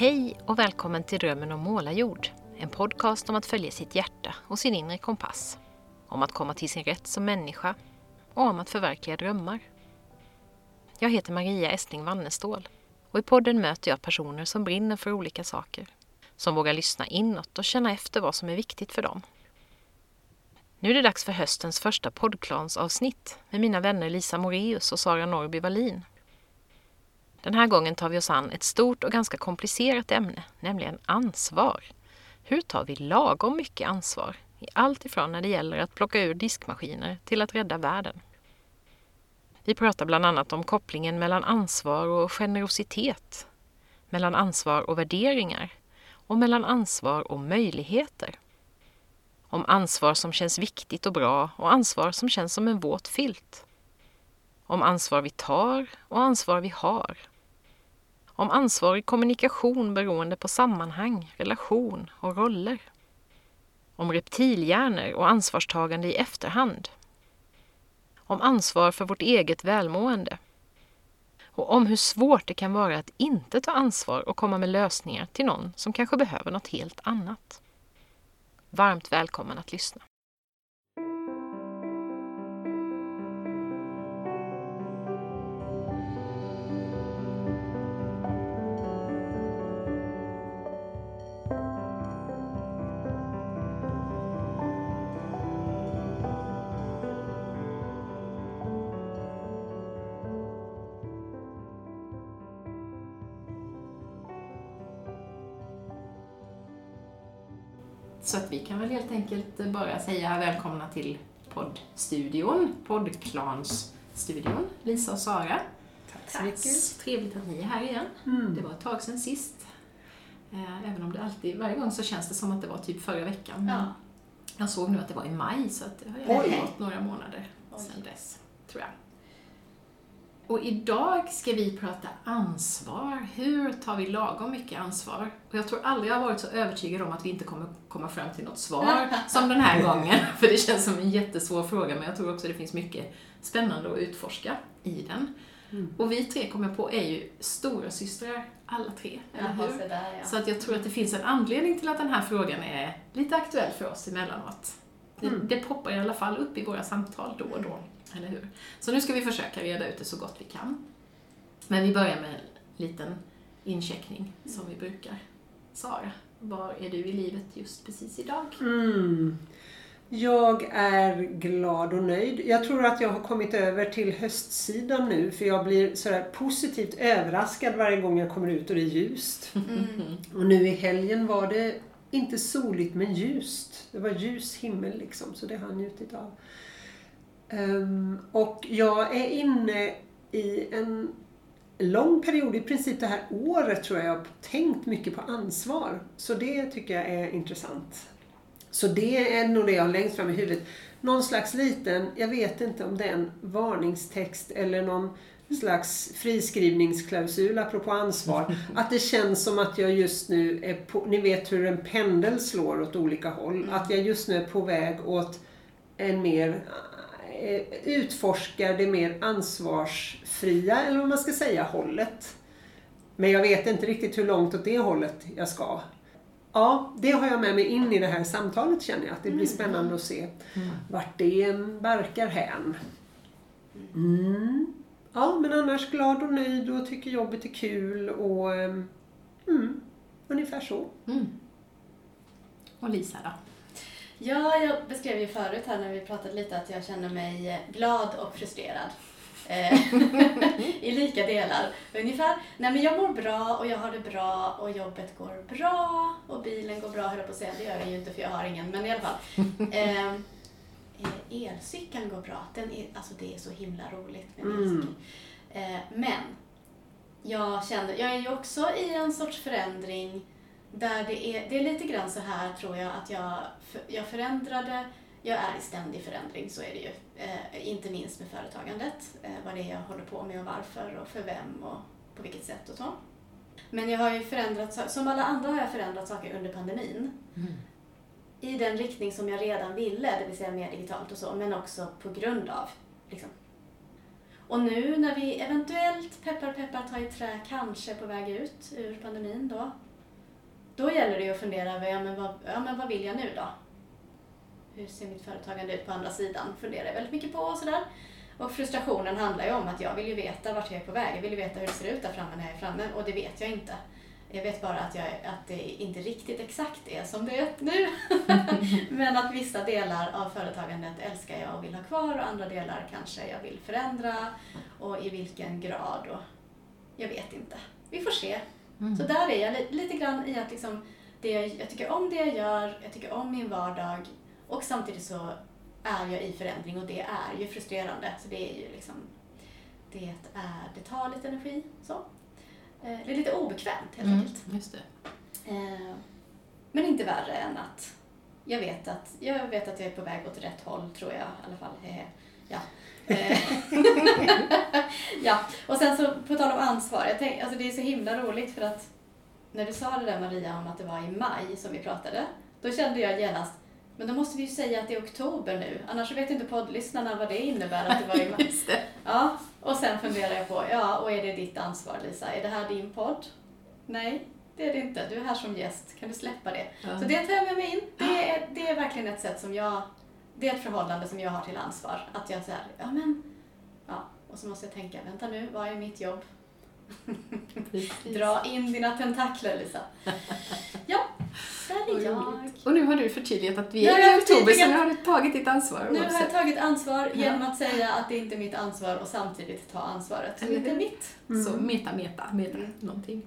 Hej och välkommen till Drömmen om målarjord. En podcast om att följa sitt hjärta och sin inre kompass. Om att komma till sin rätt som människa och om att förverkliga drömmar. Jag heter Maria Estling Wannestål och i podden möter jag personer som brinner för olika saker. Som vågar lyssna inåt och känna efter vad som är viktigt för dem. Nu är det dags för höstens första poddklansavsnitt med mina vänner Lisa Moreus och Sara Norby Wallin. Den här gången tar vi oss an ett stort och ganska komplicerat ämne, nämligen ansvar. Hur tar vi lagom mycket ansvar? I allt ifrån när det gäller att plocka ur diskmaskiner till att rädda världen. Vi pratar bland annat om kopplingen mellan ansvar och generositet, mellan ansvar och värderingar och mellan ansvar och möjligheter. Om ansvar som känns viktigt och bra och ansvar som känns som en våt filt. Om ansvar vi tar och ansvar vi har. Om ansvarig kommunikation beroende på sammanhang, relation och roller. Om reptilhjärnor och ansvarstagande i efterhand. Om ansvar för vårt eget välmående. Och om hur svårt det kan vara att inte ta ansvar och komma med lösningar till någon som kanske behöver något helt annat. Varmt välkommen att lyssna. Så att vi kan väl helt enkelt bara säga välkomna till poddstudion, poddklansstudion, Lisa och Sara. Tack så mycket. Trevligt att ni är här igen. Mm. Det var ett tag sedan sist. Eh, Även om det alltid, varje gång så känns det som att det var typ förra veckan. Ja. Jag såg nu att det var i maj så att det har ju gått några månader sedan dess, tror jag. Och idag ska vi prata ansvar. Hur tar vi lagom mycket ansvar? Och jag tror aldrig jag har varit så övertygad om att vi inte kommer komma fram till något svar som den här gången. För det känns som en jättesvår fråga, men jag tror också det finns mycket spännande att utforska i den. Mm. Och vi tre, kommer på, är ju stora systrar alla tre, eller Jaha, hur? så där, ja. Så att jag tror att det finns en anledning till att den här frågan är lite aktuell för oss emellanåt. Det, Mm. det poppar i alla fall upp i våra samtal då och då, eller hur? Så nu ska vi försöka reda ut det så gott vi kan. Men vi börjar med en liten incheckning, som vi brukar. Sara, var är du i livet just precis idag? Mm. Jag är glad och nöjd. Jag tror att jag har kommit över till höstsidan nu för jag blir sådär positivt överraskad varje gång jag kommer ut och det är ljust. Mm. Och nu i helgen var det inte soligt men ljust. Det var ljus himmel liksom så det har jag njutit av. Um, och jag är inne i en lång period, i princip det här året tror jag jag har tänkt mycket på ansvar. Så det tycker jag är intressant. Så det är nog det jag har längst fram i huvudet. Någon slags liten, jag vet inte om det är en varningstext eller någon slags friskrivningsklausul apropå ansvar. Att det känns som att jag just nu är på, ni vet hur en pendel slår åt olika håll. Att jag just nu är på väg åt en mer utforskar det mer ansvarsfria, eller vad man ska säga, hållet. Men jag vet inte riktigt hur långt åt det hållet jag ska. Ja, det har jag med mig in i det här samtalet känner jag. Att det blir spännande att se vart det barkar hän. Mm. Ja, men annars glad och nöjd och tycker jobbet är kul och ehm, mm, ungefär så. Mm. Och Lisa då? Ja, jag beskrev ju förut här när vi pratade lite att jag känner mig glad och frustrerad. Eh, I lika delar ungefär. Nej men jag mår bra och jag har det bra och jobbet går bra och bilen går bra höll jag på att säga. Det gör den ju inte för jag har ingen men i alla fall. Eh, eh, elcykeln går bra. Den är, alltså det är så himla roligt med Mm. elcykel. Eh, men jag känner, jag är ju också i en sorts förändring där det är, det är lite grann så här tror jag att jag, jag förändrade, jag är i ständig förändring, så är det ju. Eh, inte minst med företagandet, eh, vad det är jag håller på med och varför och för vem och på vilket sätt och så. Men jag har ju förändrat, som alla andra har jag förändrat saker under pandemin. I den riktning som jag redan ville, det vill säga mer digitalt och så, men också på grund av liksom, Och nu när vi eventuellt, peppar peppar, tar i trä, kanske på väg ut ur pandemin då, då gäller det ju att fundera över, ja men, vad, ja men vad vill jag nu då? Hur ser mitt företagande ut på andra sidan? Funderar jag väldigt mycket på och sådär. Och frustrationen handlar ju om att jag vill ju veta vart jag är på väg. Jag vill ju veta hur det ser ut där framme när jag är framme och det vet jag inte. Jag vet bara att, jag, att det inte riktigt exakt är som det är nu. Men att vissa delar av företagandet älskar jag och vill ha kvar och andra delar kanske jag vill förändra och i vilken grad och jag vet inte. Vi får se. Mm. Så där är jag li lite grann i att liksom, det jag, jag tycker om det jag gör, jag tycker om min vardag och samtidigt så är jag i förändring och det är ju frustrerande. Så det är ju liksom, det, är, det tar lite energi. Så. Eh, det är lite obekvämt helt mm, enkelt. Just det. Eh, men inte värre än att jag vet att jag, vet att jag är på väg åt rätt håll, tror jag i alla fall. Ja. Ja, och sen så på tal om ansvar. Jag tänk, alltså det är så himla roligt för att när du sa det där Maria om att det var i maj som vi pratade, då kände jag genast men då måste vi ju säga att det är oktober nu, annars vet inte poddlyssnarna vad det innebär att det var i maj. Ja, och sen funderar jag på, ja, och är det ditt ansvar Lisa? Är det här din podd? Nej, det är det inte. Du är här som gäst. Kan du släppa det? Ja. Så det tar jag med mig in. Det är, det är verkligen ett sätt som jag, det är ett förhållande som jag har till ansvar. Att jag säger, ja men. Och så måste jag tänka, vänta nu, vad är mitt jobb? Dra in dina tentakler Lisa. Ja, där är jag. Och nu har du förtydligat att vi är i oktober så nu har du tagit ditt ansvar. Nu har jag tagit ansvar genom att säga att det inte är mitt ansvar och samtidigt ta ansvaret. Så det är inte mitt. Mm. Så meta, meta, meta mm. någonting.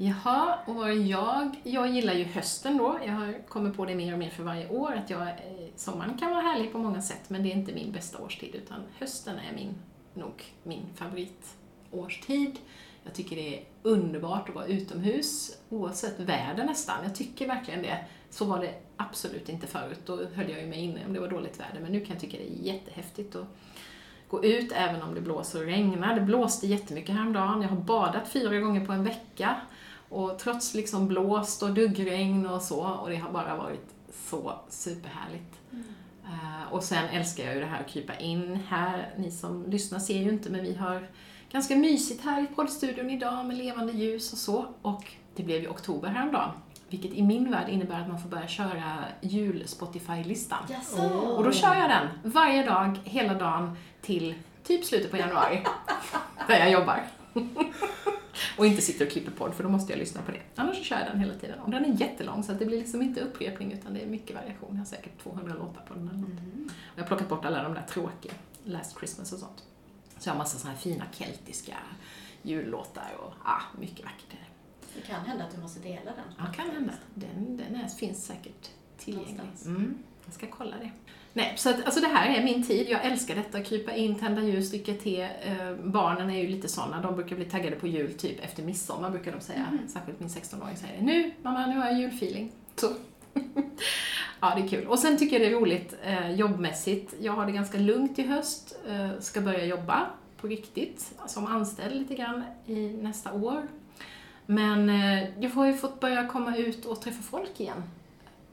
Jaha, och vad jag? Jag gillar ju hösten då. Jag har kommit på det mer och mer för varje år att jag, eh, sommaren kan vara härlig på många sätt men det är inte min bästa årstid utan hösten är min, nog min favoritårstid. Jag tycker det är underbart att vara utomhus, oavsett väder nästan. Jag tycker verkligen det. Så var det absolut inte förut. Då höll jag ju mig inne om det var dåligt väder. Men nu kan jag tycka det är jättehäftigt att gå ut även om det blåser och regnar. Det blåste jättemycket häromdagen. Jag har badat fyra gånger på en vecka. Och trots liksom blåst och duggregn och så, och det har bara varit så superhärligt. Uh, och sen älskar jag ju det här att krypa in här. Ni som lyssnar ser ju inte, men vi har ganska mysigt här i poddstudion idag med levande ljus och så. Och det blev ju oktober häromdagen. Vilket i min värld innebär att man får börja köra jul-Spotify-listan. Yes. Och då kör jag den varje dag, hela dagen, till typ slutet på januari. där jag jobbar. Och inte sitter och klipper podd, för då måste jag lyssna på det. Annars kör jag den hela tiden. Och den är jättelång, så det blir liksom inte upprepning, utan det är mycket variation. Jag har säkert 200 låtar på den eller något. Mm. Jag har plockat bort alla de där tråkiga, Last Christmas och sånt. Så jag har massa såna här fina keltiska jullåtar och ah, mycket vackert är det. kan hända att du måste dela den. Ja, kan hända. Den, den är, finns säkert tillgänglig. Mm, jag ska kolla det. Nej, så att, alltså det här är min tid. Jag älskar detta. Krypa in, tända ljus, dricka te. Eh, barnen är ju lite sådana. De brukar bli taggade på jul typ efter midsommar, brukar de säga. Mm. Särskilt min 16-åring säger det. Nu, mamma, nu har jag julfeeling. Så. Ja, det är kul. Och sen tycker jag det är roligt eh, jobbmässigt. Jag har det ganska lugnt i höst. Eh, ska börja jobba på riktigt, som anställd lite grann i nästa år. Men eh, jag har ju fått börja komma ut och träffa folk igen.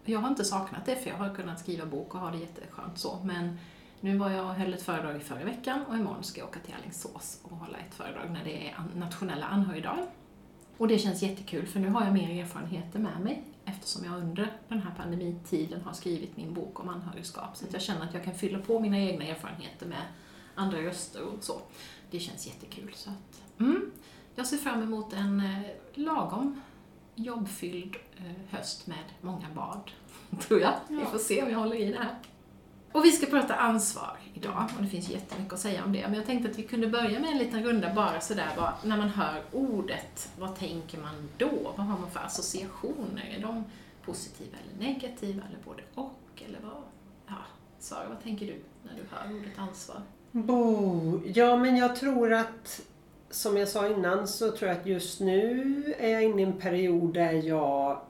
Jag har inte saknat det, för jag har kunnat skriva bok och ha det jätteskönt så. Men nu var jag och höll ett föredrag i förra veckan och imorgon ska jag åka till Alingsås och hålla ett föredrag när det är nationella anhörigdagar. Och det känns jättekul, för nu har jag mer erfarenheter med mig eftersom jag under den här pandemitiden har skrivit min bok om anhörigskap. Så att jag känner att jag kan fylla på mina egna erfarenheter med andra röster och så. Det känns jättekul. Så att, mm, jag ser fram emot en eh, lagom jobbfylld eh, höst med många bad, tror jag. Ja. Vi får se om jag håller i det här. Och vi ska prata ansvar idag och det finns jättemycket att säga om det. Men jag tänkte att vi kunde börja med en liten runda bara sådär, vad, när man hör ordet, vad tänker man då? Vad har man för associationer? Är de positiva eller negativa eller både och? Eller vad? Ja, Sara, vad tänker du när du hör ordet ansvar? Bo, ja men jag tror att som jag sa innan så tror jag att just nu är jag inne i en period där jag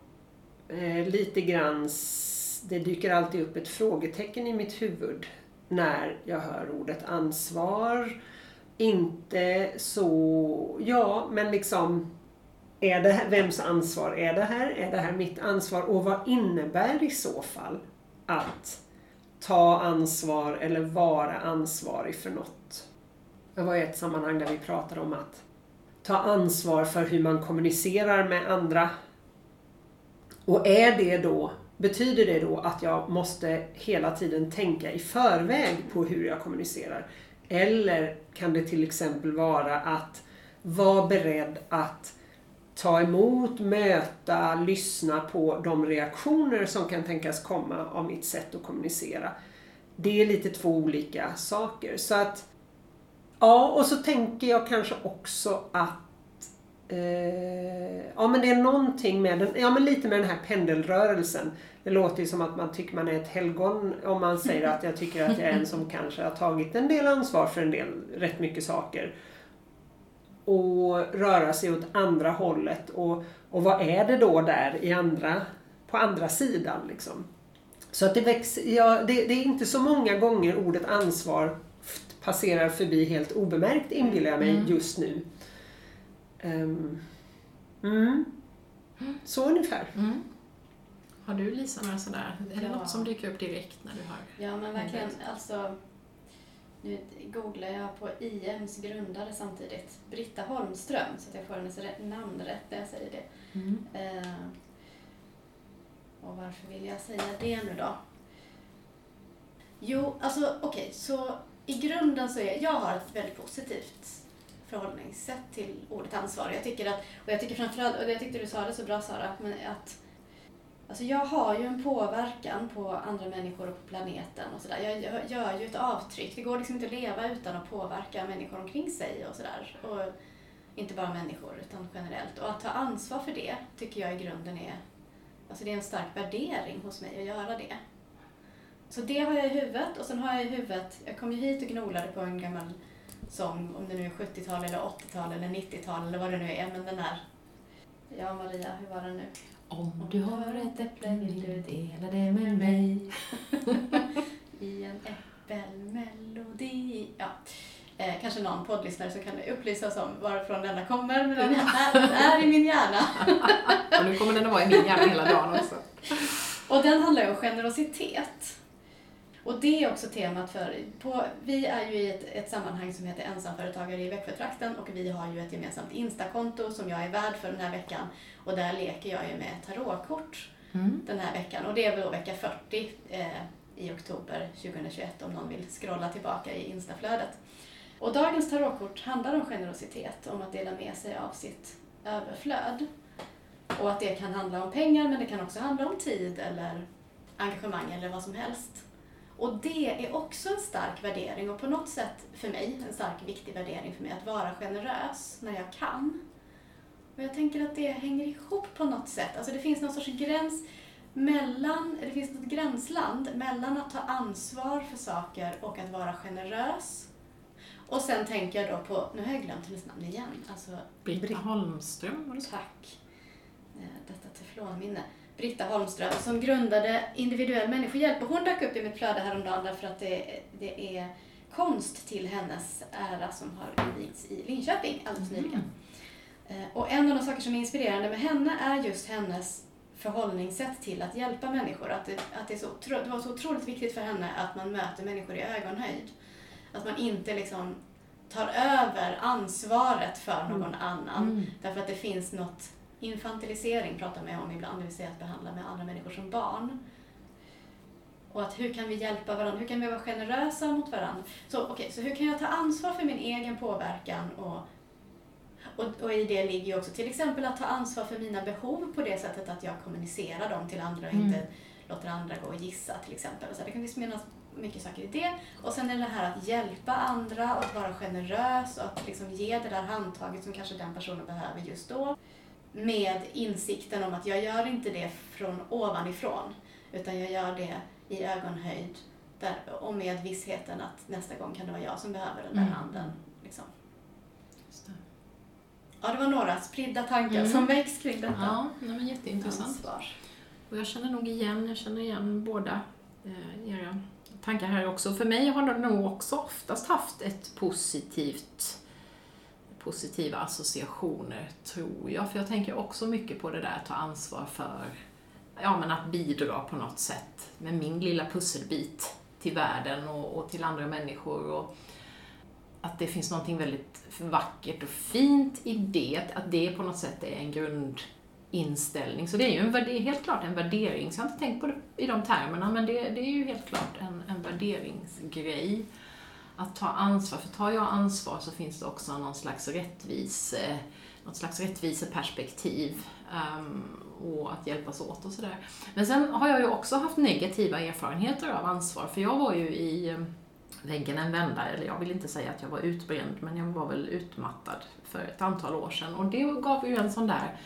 eh, lite grann det dyker alltid upp ett frågetecken i mitt huvud när jag hör ordet ansvar. Inte så, ja men liksom är det här, vems ansvar är det här? Är det här mitt ansvar? Och vad innebär i så fall att ta ansvar eller vara ansvarig för något? Jag var i ett sammanhang där vi pratade om att ta ansvar för hur man kommunicerar med andra Och är det då, betyder det då att jag måste hela tiden tänka i förväg på hur jag kommunicerar? Eller kan det till exempel vara att vara beredd att ta emot, möta, lyssna på de reaktioner som kan tänkas komma av mitt sätt att kommunicera. Det är lite två olika saker. Så att Ja, och så tänker jag kanske också att eh, Ja men det är någonting med den, ja men lite med den här pendelrörelsen. Det låter ju som att man tycker man är ett helgon om man säger att jag tycker att jag är en som kanske har tagit en del ansvar för en del, rätt mycket saker. Och röra sig åt andra hållet. Och, och vad är det då där i andra, på andra sidan liksom? Så att det växer, ja, det, det är inte så många gånger ordet ansvar passerar förbi helt obemärkt inbillar jag mig Mm. just nu. Ehm, mm. Så ungefär. Mm. Har du Lisa några sådär, är det Ja. något som dyker upp direkt när du hör? Ja men verkligen, alltså nu googlar jag på IMs grundare samtidigt. Britta Holmström, så att jag får hennes namn rätt när jag säger det. Mm. Eh, och varför vill jag säga det nu då? Jo, alltså okej, så i grunden så är jag har ett väldigt positivt förhållningssätt till ordet ansvar. Jag tycker att, och jag tycker framförallt, och jag tyckte du sa det så bra Sara, men att Alltså jag har ju en påverkan på andra människor och på planeten och sådär. Jag gör- gör ju ett avtryck. Det går liksom inte att leva utan att påverka människor omkring sig och sådär. Och inte bara människor utan generellt. Och att ta ansvar för det tycker jag i grunden är, alltså det är en stark värdering hos mig att göra det. Så det har jag i huvudet och sen har jag i huvudet, jag kom ju hit och gnolade på en gammal sång, om det nu är 70-tal eller 80-tal eller 90-tal eller vad det nu är, men den här Ja Maria, hur var den nu? Om du har ett äpple vill du dela det med mig. I en äppelmelodi. Ja. Eh, kanske någon poddlyssnare som kan upplysa oss om varifrån denna kommer, men den är, den är i min hjärna. Och nu kommer den att vara i min hjärna hela dagen också. Och den handlar ju om generositet. Och det är också temat för, på, vi är ju i ett, ett sammanhang som heter ensamföretagare i Växjötrakten och vi har ju ett gemensamt Instakonto som jag är värd för den här veckan. Och där leker jag ju med tarotkort Mm. den här veckan. Och det är väl då vecka 40 eh, i oktober 2021 om någon vill scrolla tillbaka i instaflödet. Och dagens tarotkort handlar om generositet, om att dela med sig av sitt överflöd. Och att det kan handla om pengar men det kan också handla om tid eller engagemang eller vad som helst. Och det är också en stark värdering och på något sätt för mig, en stark viktig värdering för mig, att vara generös när jag kan. Och jag tänker att det hänger ihop på något sätt. Alltså det finns någon sorts gräns mellan, det finns något gränsland mellan att ta ansvar för saker och att vara generös. Och sen tänker jag då på, nu har jag glömt hennes namn igen, alltså Britta Holmström, var det så? Tack. Eh, Detta teflonminne. Britta Holmström som grundade Individuell människohjälp och hon dök upp i mitt flöde häromdagen därför att det, det är konst till hennes ära som har invigts i Linköping alldeles nyligen. Eh, Och en av de saker som är inspirerande med henne är just hennes förhållningssätt till att hjälpa människor. Att det, att det, är så, det var så otroligt viktigt för henne att man möter människor i ögonhöjd. Att man inte liksom tar över ansvaret för någon annan. Mm. Därför att det finns något infantilisering pratar man om ibland, det vill säga att behandla med andra människor som barn. Och att hur kan vi hjälpa varandra, hur kan vi vara generösa mot varandra? Så okej, så hur kan jag ta ansvar för min egen påverkan och, och, och i det ligger ju också till exempel att ta ansvar för mina behov på det sättet att jag kommunicerar dem till andra och Mm. inte låter andra gå och gissa till exempel. Så det kan finnas finnas mycket saker i det. Och sen är det här att hjälpa andra och att vara generös och att liksom ge det där handtaget som kanske den personen behöver just då. Med insikten om att jag gör inte det från ovanifrån utan jag gör det i ögonhöjd där, och med vissheten att nästa gång kan det vara jag som behöver den där Mm. handen. Liksom. Det. Ja, det var några spridda tankar Mm. som väcks kring detta. Ja, nej, men jätteintressant. Ansvar. Och jag känner nog igen, jag känner igen båda eh, era tankar här också. För mig har det nog också oftast haft ett positivt positiva associationer, tror jag. För jag tänker också mycket på det där att ta ansvar för, ja men att bidra på något sätt med min lilla pusselbit till världen och, och till andra människor. Och att det finns någonting väldigt vackert och fint i det, att det på något sätt är en grund inställning. Så det är ju en, det är helt klart en värdering, så jag har inte tänkt på det i de termerna, men det, det är ju helt klart en, en värderingsgrej. Att ta ansvar, för tar jag ansvar så finns det också någon slags rättvise, något slags rättviseperspektiv um, och att hjälpas åt och sådär. Men sen har jag ju också haft negativa erfarenheter av ansvar, för jag var ju i ehm, väggen en vända, eller jag vill inte säga att jag var utbränd, men jag var väl utmattad för ett antal år sedan. Och det gav ju en sån där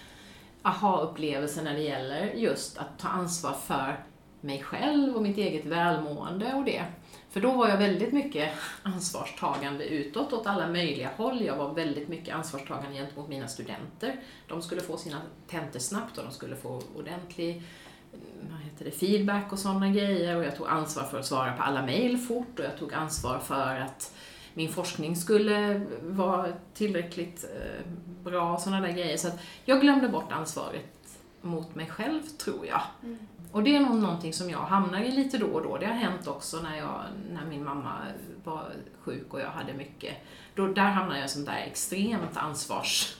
aha-upplevelse när det gäller just att ta ansvar för mig själv och mitt eget välmående och det. För då var jag väldigt mycket ansvarstagande utåt åt alla möjliga håll. Jag var väldigt mycket ansvarstagande gentemot mina studenter. De skulle få sina tentor snabbt och de skulle få ordentlig mm, vad heter det, feedback och sådana grejer och jag tog ansvar för att svara på alla mejl fort och jag tog ansvar för att min forskning skulle vara tillräckligt eh, bra och sådana där grejer. Så att jag glömde bort ansvaret mot mig själv, tror jag. Mm. Och det är nog någonting som jag hamnar i lite då och då. Det har hänt också när, jag, när min mamma var sjuk och jag hade mycket. Då, där hamnar jag i sånt där extremt ansvars...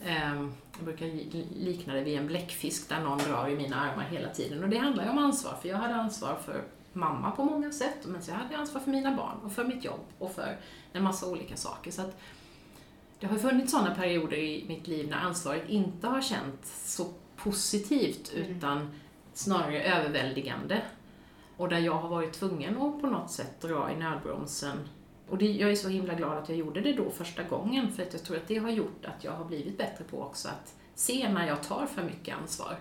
Mm. Eh, jag brukar likna det vid en bläckfisk där någon drar i mina armar hela tiden. Och det handlar ju om ansvar, för jag hade ansvar för mamma på många sätt, men jag hade ansvar för mina barn och för mitt jobb och för en massa olika saker. Så att det har funnits sådana perioder i mitt liv när ansvaret inte har känts så positivt mm. utan snarare överväldigande. Och där jag har varit tvungen att på något sätt dra i nödbromsen. Och det, jag är så himla glad att jag gjorde det då första gången, för att jag tror att det har gjort att jag har blivit bättre på också att se när jag tar för mycket ansvar.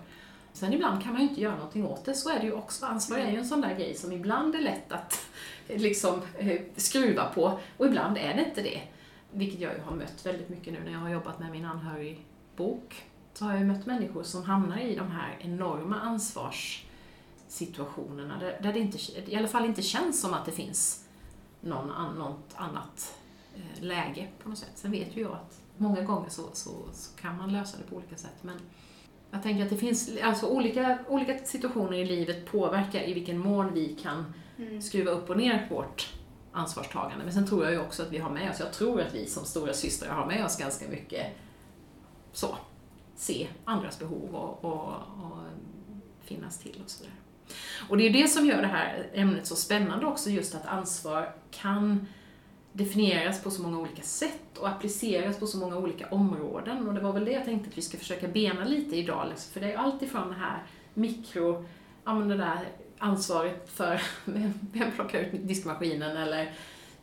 Sen ibland kan man ju inte göra någonting åt det, så är det ju också. Ansvar är ju en sån där grej som ibland är lätt att eh, liksom eh, skruva på, och ibland är det inte det. Vilket jag ju har mött väldigt mycket nu när jag har jobbat med min anhörigbok så har jag mött människor som hamnar i de här enorma ansvarssituationerna där, där det inte, i alla fall inte känns som att det finns någon, något annat eh, läge på något sätt. Sen vet ju jag att många gånger så, så, så, kan man lösa det på olika sätt. Men jag tänker att det finns, alltså olika, olika situationer i livet påverkar i vilken mån vi kan mm. skruva upp och ner vårt ansvarstagande. Men sen tror jag ju också att vi har med oss, jag tror att vi som stora systrar har med oss ganska mycket så, se andras behov och, och, och finnas till och sådär. Och det är det som gör det här ämnet så spännande också, just att ansvar kan definieras på så många olika sätt och appliceras på så många olika områden. Och det var väl det jag tänkte att vi ska försöka bena lite idag, liksom. för det är ju alltifrån det här mikro, ja men det där ansvaret för vem plockar ut diskmaskinen eller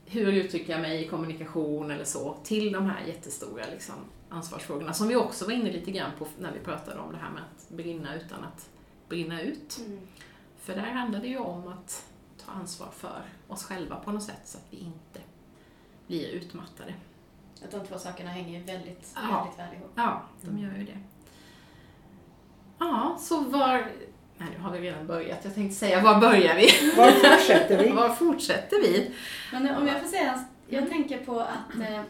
hur uttrycker jag mig i kommunikation eller så, till de här jättestora liksom, ansvarsfrågorna som vi också var inne lite grann på när vi pratade om det här med att brinna utan att brinna ut. Mm. För där handlar det ju om att ta ansvar för oss själva på något sätt så att vi inte blir utmattade. Att de två sakerna hänger väldigt, ja. väldigt väl ihop. Ja, de gör ju det. Ja, så var... Nej, nu har vi redan börjat. Jag tänkte säga, var börjar vi? Var fortsätter vi? var fortsätter vi? Men om jag får säga, jag mm. tänker på att eh,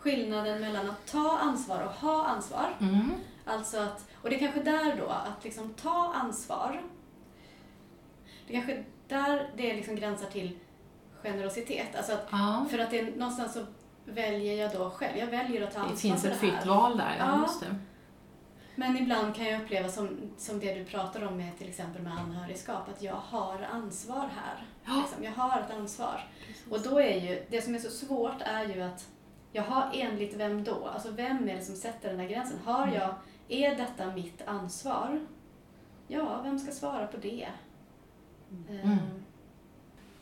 skillnaden mellan att ta ansvar och ha ansvar. Mm. Alltså att, och det är kanske där då, att liksom ta ansvar. Det är kanske där det liksom gränsar till generositet. Alltså att, ja. För att det är, någonstans så väljer jag då själv. Jag väljer att ta ansvar Det finns ett fritt val där, ja, ja. Just det. Men ibland kan jag uppleva som, som det du pratar om med till exempel med anhörigskap, att jag har ansvar här. Ja. Liksom, jag har ett ansvar. Precis. Och då är ju, det som är så svårt är ju att jag har enligt vem då? Alltså vem är det som sätter den där gränsen? Har mm. jag, är detta mitt ansvar? Ja, vem ska svara på det? Mm. Um.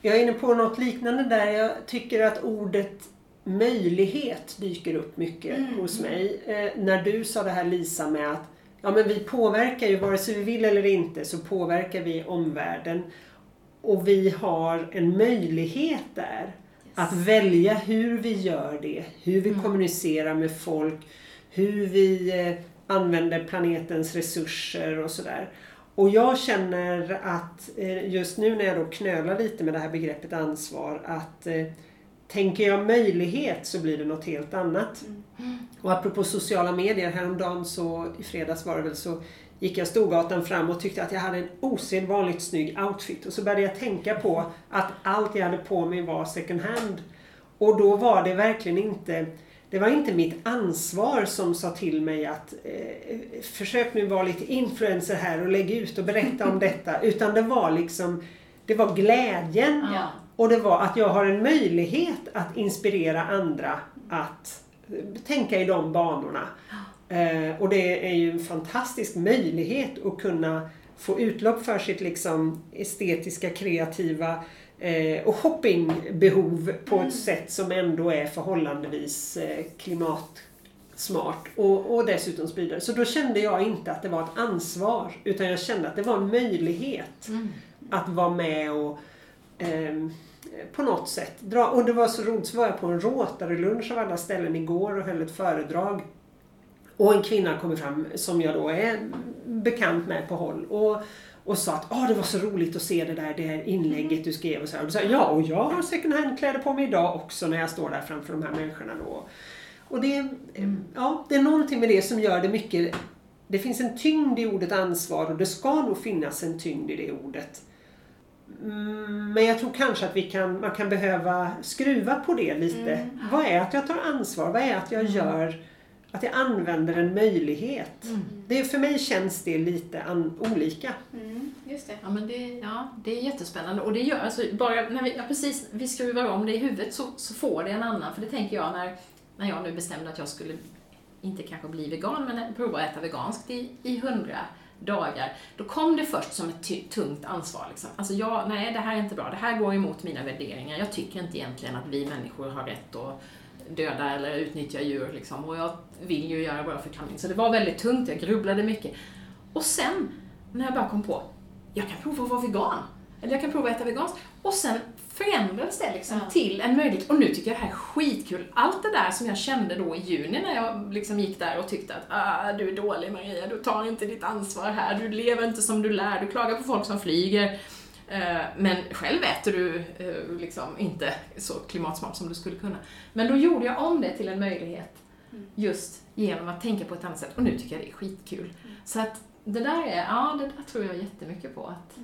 Jag är inne på något liknande där. Jag tycker att ordet möjlighet dyker upp mycket mm. hos mig. Eh, när du sa det här Lisa med att ja, men vi påverkar ju, vare sig vi vill eller inte, så påverkar vi omvärlden. Och vi har en möjlighet där. Att välja hur vi gör det, hur vi mm. kommunicerar med folk, hur vi eh, använder planetens resurser och sådär. Och jag känner att eh, just nu när jag då knölar lite med det här begreppet ansvar att eh, tänker jag möjlighet så blir det något helt annat. Mm. Och apropå sociala medier, häromdagen så, i fredags var det väl så, gick jag Storgatan fram och tyckte att jag hade en osedvanligt snygg outfit. Och så började jag tänka på att allt jag hade på mig var second hand. Och då var det verkligen inte det var inte mitt ansvar som sa till mig att eh, försök nu vara lite influencer här och lägg ut och berätta om detta. Utan det var liksom, det var glädjen. Ja. Och det var att jag har en möjlighet att inspirera andra att tänka i de banorna. Eh, och det är ju en fantastisk möjlighet att kunna få utlopp för sitt liksom estetiska, kreativa eh, och shoppingbehov på ett sätt som ändå är förhållandevis eh, klimatsmart och, och dessutom spridare. Så då kände jag inte att det var ett ansvar utan jag kände att det var en möjlighet att vara med och ehm, på något sätt dra. Och det var så roligt, så var jag på en Rotary-lunch av alla ställen igår och höll ett föredrag. Och en kvinna kommer fram som jag då är bekant med på håll och, och sa att ah, det var så roligt att se det där, det här inlägget du skrev. Och så här. Och sa ja, och jag har second hand-kläder på mig idag också när jag står där framför de här människorna. Då. Och det, ja, det är någonting med det som gör det mycket det finns en tyngd i ordet ansvar och det ska nog finnas en tyngd i det ordet. Mm, Men jag tror kanske att vi kan, man kan behöva skruva på det lite. Mm. Vad är att jag tar ansvar? Vad är att jag gör att jag använder en möjlighet? Det, för mig känns det lite an, olika. Mm, just det. Ja, men det, ja, det är jättespännande. Och det gör, alltså, bara när vi, ja, precis, vi skruvar om det i huvudet så, så får det en annan. För det tänker jag när, när jag nu bestämde att jag skulle, inte kanske bli vegan, men prova att äta veganskt i, i hundra dagar. Då kom det först som ett tungt ansvar. Liksom. Alltså jag, nej det här är inte bra, det här går emot mina värderingar. Jag tycker inte egentligen att vi människor har rätt att döda eller utnyttja djur. Liksom. Och jag vill ju göra bra för kammin. Så det var väldigt tungt, jag grubblade mycket. Och sen, när jag bara kom på, jag kan prova att vara vegan. Eller jag kan prova att äta veganskt. Och sen förändrades det liksom Ja. till en möjlighet. Och nu tycker jag det här är skitkul. Allt det där som jag kände då i juni när jag liksom gick där och tyckte att ah, du är dålig Maria, du tar inte ditt ansvar här, du lever inte som du lär, du klagar på folk som flyger. Eh, Men själv äter du eh, liksom inte så klimatsmart som du skulle kunna. Men då gjorde jag om det till en möjlighet just genom att tänka på ett annat sätt. Och nu tycker jag det är skitkul. Så att det där är, ja det där tror jag jättemycket på. Att,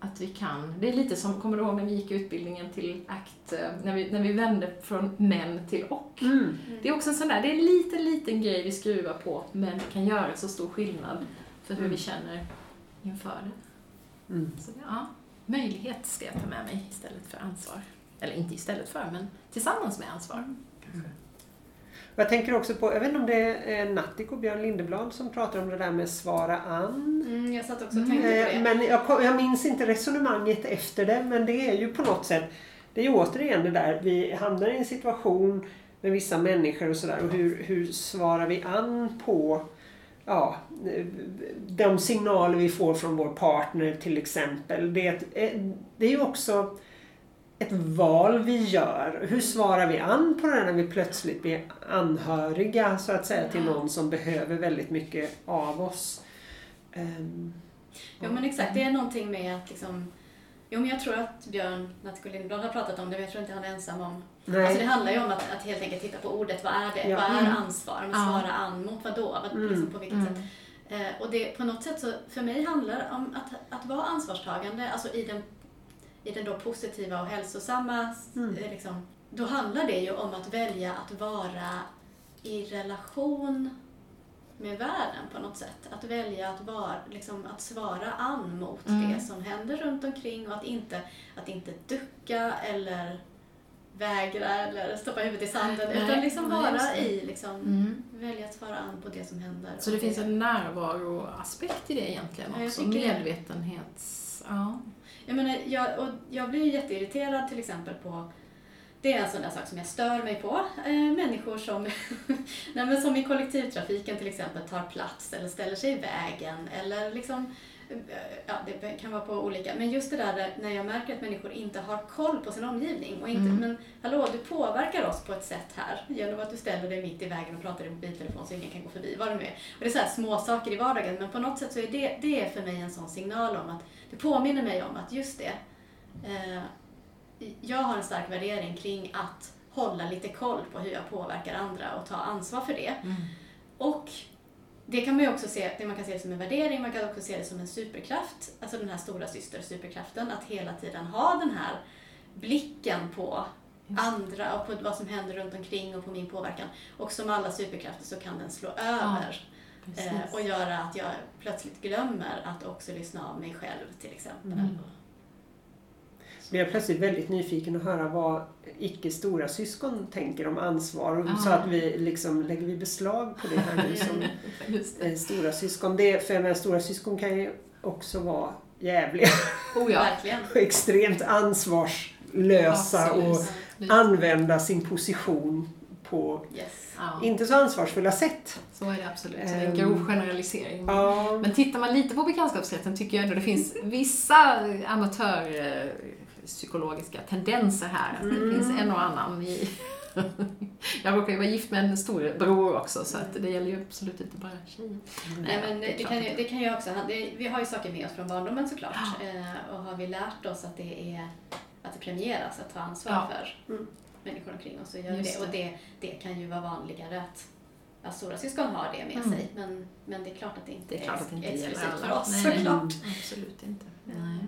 att vi kan. Det är lite som, kommer du ihåg när vi gick utbildningen till ACT, eh, när vi, när vi vände från män till och? Mm. Det är också en sån där, det är en liten, liten grej vi skruvar på, men det kan göra så stor skillnad för hur vi känner inför det. Mm. Så ja, möjlighet ska jag ta med mig istället för ansvar. Eller inte istället för, men tillsammans med ansvar. kanske. Och Jag tänker också på, jag vet inte om det är Natthik och Björn Lindeblad som pratar om det där med svara an. Mm, jag satt också och tänkte på Eh, det. Men jag, jag minns inte resonemanget efter det, men det är ju på något sätt, det är ju återigen det där, vi hamnar i en situation med vissa människor och sådär och hur, hur svarar vi an på ja, de signaler vi får från vår partner till exempel. Det är, ett, eh, det är ju också ett val vi gör. Hur svarar vi an på det när vi plötsligt blir anhöriga så att säga till någon som behöver väldigt mycket av oss. Ehm, Jo men exakt, det är någonting med att liksom Jo men jag tror att Björn Natthiko Lindblad har pratat om det, men jag tror inte han är ensam om nej. Alltså det handlar ju om att, att helt enkelt titta på ordet, vad är det? Ja. Vad är Mm. ansvar? Men Ja. svara an mot vad då? Vad, Mm. liksom, på vilket Mm. sätt? Eh, och det på något sätt så, för mig handlar det om att, att vara ansvarstagande, alltså i den, i den då positiva och hälsosamma, Mm. eh, liksom, då handlar det ju om att välja att vara i relation med världen på något sätt. Att välja att, vara, liksom, att svara an mot Mm. det som händer runt omkring och att inte, att inte ducka eller vägra eller stoppa huvudet i sanden Nej, utan liksom vara i, liksom, Mm. välja att svara an på det som händer. Så det finns en närvaroaspekt i det egentligen Ja, också? Medvetenhets... Ja. Jag menar, jag, och jag blir jätteirriterad till exempel på det är en sån där sak som jag stör mig på. Eh, människor som, nej, som i kollektivtrafiken till exempel tar plats eller ställer sig i vägen eller liksom eh, Ja, det kan vara på olika. Men just det där när jag märker att människor inte har koll på sin omgivning. Och inte, Mm. Men hallå, du påverkar oss på ett sätt här genom att du ställer dig mitt i vägen och pratar i mobiltelefon så ingen kan gå förbi. Vad det nu är. Och det är så här små saker i vardagen men på något sätt så är det, det är för mig en sån signal om att det påminner mig om att just det, eh, jag har en stark värdering kring att hålla lite koll på hur jag påverkar andra och ta ansvar för det. Mm. Och det kan man ju också se, det man kan se det som en värdering, man kan också se det som en superkraft, alltså den här stora syster superkraften, att hela tiden ha den här blicken på andra och på vad som händer runt omkring och på min påverkan. Och som alla superkrafter så kan den slå över Precis. eh, och göra att jag plötsligt glömmer att också lyssna av mig själv till exempel. Mm. Men jag är plötsligt väldigt nyfiken att höra vad icke stora syskon tänker om ansvar. Ja. Så att vi liksom, lägger vi beslag på det här nu som det. eh, stora syskon. Det, för jag menar, stora syskon kan ju också vara jävliga Oh ja. Och extremt ansvarslösa Absolut. och använda sin position på Yes. Inte så ansvarsfulla sätt. så är det absolut. Så det är Ehm. en grov generalisering. Ja, Men tittar man lite på bekantskapsrätten tycker jag ändå det finns vissa amatörpsykologiska tendenser här. Att det finns en och annan i... Jag råkar ju vara gift med en storebror också så att det gäller ju absolut inte bara tjejer. Nej, men det är det, kan ju, att- det kan ju också, det, vi har ju saker med oss från barndomen såklart. Eh, och har vi lärt oss att det, är, att det premieras att ta ansvar Ja. för Mm. människor omkring oss så gör vi det. Och det, det kan ju vara vanligare att ja, stora syskon har det med Mm. sig. Men, men det är klart att det inte Det är att det inte exklusivt för oss Nej. såklart. Absolut inte. Nej.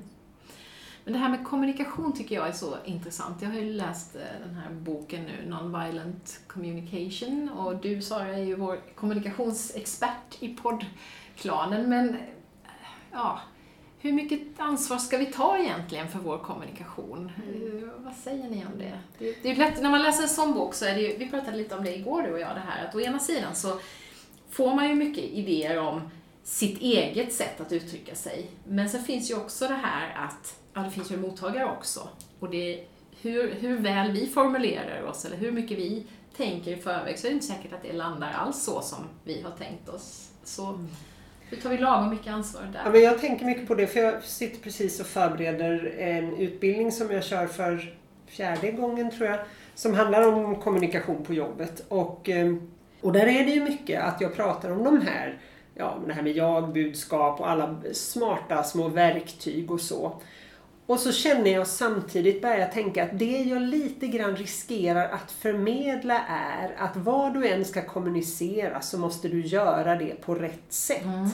Men det här med kommunikation tycker jag är så intressant. Jag har ju läst eh, den här boken nu, Non-Violent Communication, och du Sara är ju vår kommunikationsexpert i poddklanen, men eh, ja, hur mycket ansvar ska vi ta egentligen för vår kommunikation? Eh, Vad säger ni om det? Det, det är lätt, när man läser en sån bok så är det ju, vi pratade lite om det igår du och jag, det här att å ena sidan så får man ju mycket idéer om sitt eget sätt att uttrycka sig. Men sen finns ju också det här att, ja det finns ju mottagare också. Och det hur, hur väl vi formulerar oss eller hur mycket vi tänker i förväg så är det inte säkert att det landar alls så som vi har tänkt oss. Så hur tar vi lagom mycket ansvar Ja, där? men jag tänker mycket på det för jag sitter precis och förbereder en utbildning som jag kör för fjärde gången tror jag. Som handlar om kommunikation på jobbet. Och, eh, och där är det ju mycket att jag pratar om de här, ja det här med jag-budskap och alla smarta små verktyg och så. Och så känner jag samtidigt, börjar jag tänka att det jag lite grann riskerar att förmedla är att vad du än ska kommunicera så måste du göra det på rätt sätt. Mm.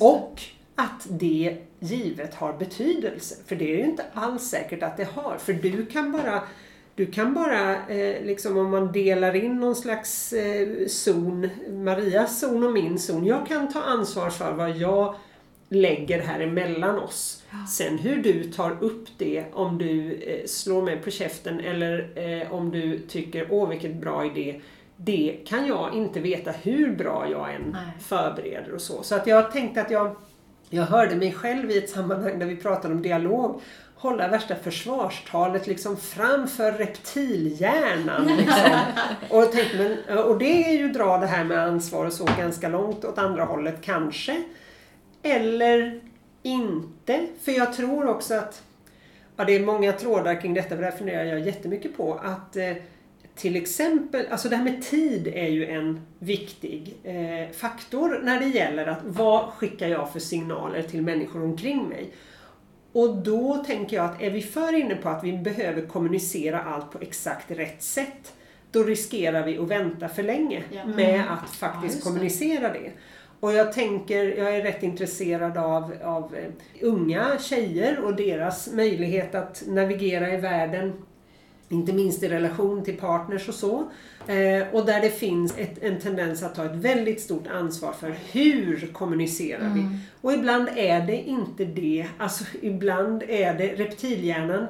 Och att det givet har betydelse. För det är ju inte alls säkert att det har. För du kan bara, du kan bara eh, liksom om man delar in någon slags eh, zon, Marias zon och min zon. Jag kan ta ansvar för vad jag lägger här emellan oss. Sen hur du tar upp det, om du eh, slår mig på käften eller eh, om du tycker åh vilket bra idé. Det kan jag inte veta hur bra jag än Nej. förbereder och så. Så att jag tänkte att jag, jag hörde mig själv i ett sammanhang där vi pratade om dialog hålla värsta försvarstalet liksom framför reptilhjärnan. Liksom. och, tänkte, men, och det är ju dra det här med ansvar och så ganska långt åt andra hållet kanske. Eller inte. För jag tror också att ja, det är många trådar kring detta, för det här funderar jag jättemycket på. Att eh, till exempel, alltså det här med tid är ju en viktig eh, faktor när det gäller att vad skickar jag för signaler till människor omkring mig. Och då tänker jag att är vi för inne på att vi behöver kommunicera allt på exakt rätt sätt, då riskerar vi att vänta för länge Ja. med att Ja, faktiskt det. kommunicera det. Och jag tänker, jag är rätt intresserad av, av eh, unga tjejer och deras möjlighet att navigera i världen. Inte minst i relation till partners och så. Eh, och där det finns ett, en tendens att ta ett väldigt stort ansvar för hur kommunicerar vi. Och ibland är det inte det. Alltså ibland är det reptilhjärnan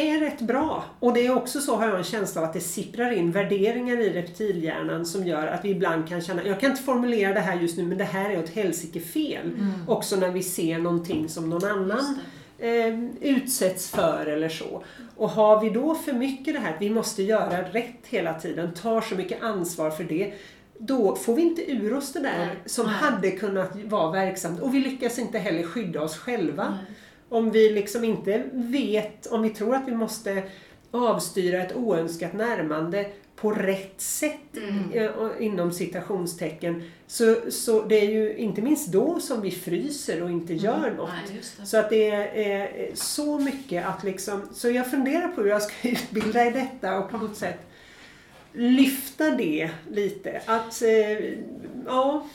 är rätt bra. Och det är också så har jag en känsla av att det sipprar in värderingar i reptilhjärnan som gör att vi ibland kan känna, jag kan inte formulera det här just nu men det här är åt helsike fel. Också när vi ser någonting som någon annan eh, utsätts för eller så. Och har vi då för mycket det här att vi måste göra rätt hela tiden, tar så mycket ansvar för det, då får vi inte ur oss det där Nej. som Nej. hade kunnat vara verksamt. Och vi lyckas inte heller skydda oss själva. Nej. Om vi liksom inte vet, om vi tror att vi måste avstyra ett oönskat närmande på rätt sätt Mm. eh, inom citationstecken. Så, så det är ju inte minst då som vi fryser och inte gör något. Nej. Så att det är eh, så mycket att liksom, så jag funderar på hur jag ska utbilda i detta och på något sätt lyfta det lite. Att, eh, ja,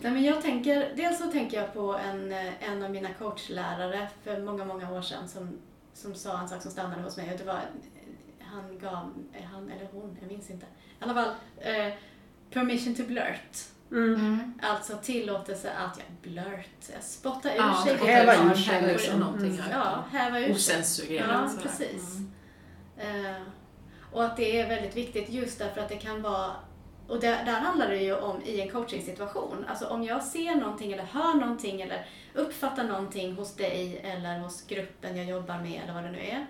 Nej, men jag tänker, dels så tänker jag på en, en av mina coachlärare för många, många år sedan som, som sa en sak som stannade hos mig. Och det var, han gav, han eller hon, jag minns inte. I alla fall, eh, permission to blurt. Mm. Mm. Alltså tillåtelse att, ja, blurt, spotta ur Ja, sig. Häva ur sig, häva ur liksom. sig någonting. Mm. Ja, häva ur sig. Osensurerat. Ja, sådär. precis. Mm. Eh, och att det är väldigt viktigt just därför att det kan vara och där, där handlar det ju om i en coachingsituation. Alltså om jag ser någonting eller hör någonting eller uppfattar någonting hos dig eller hos gruppen jag jobbar med eller vad det nu är.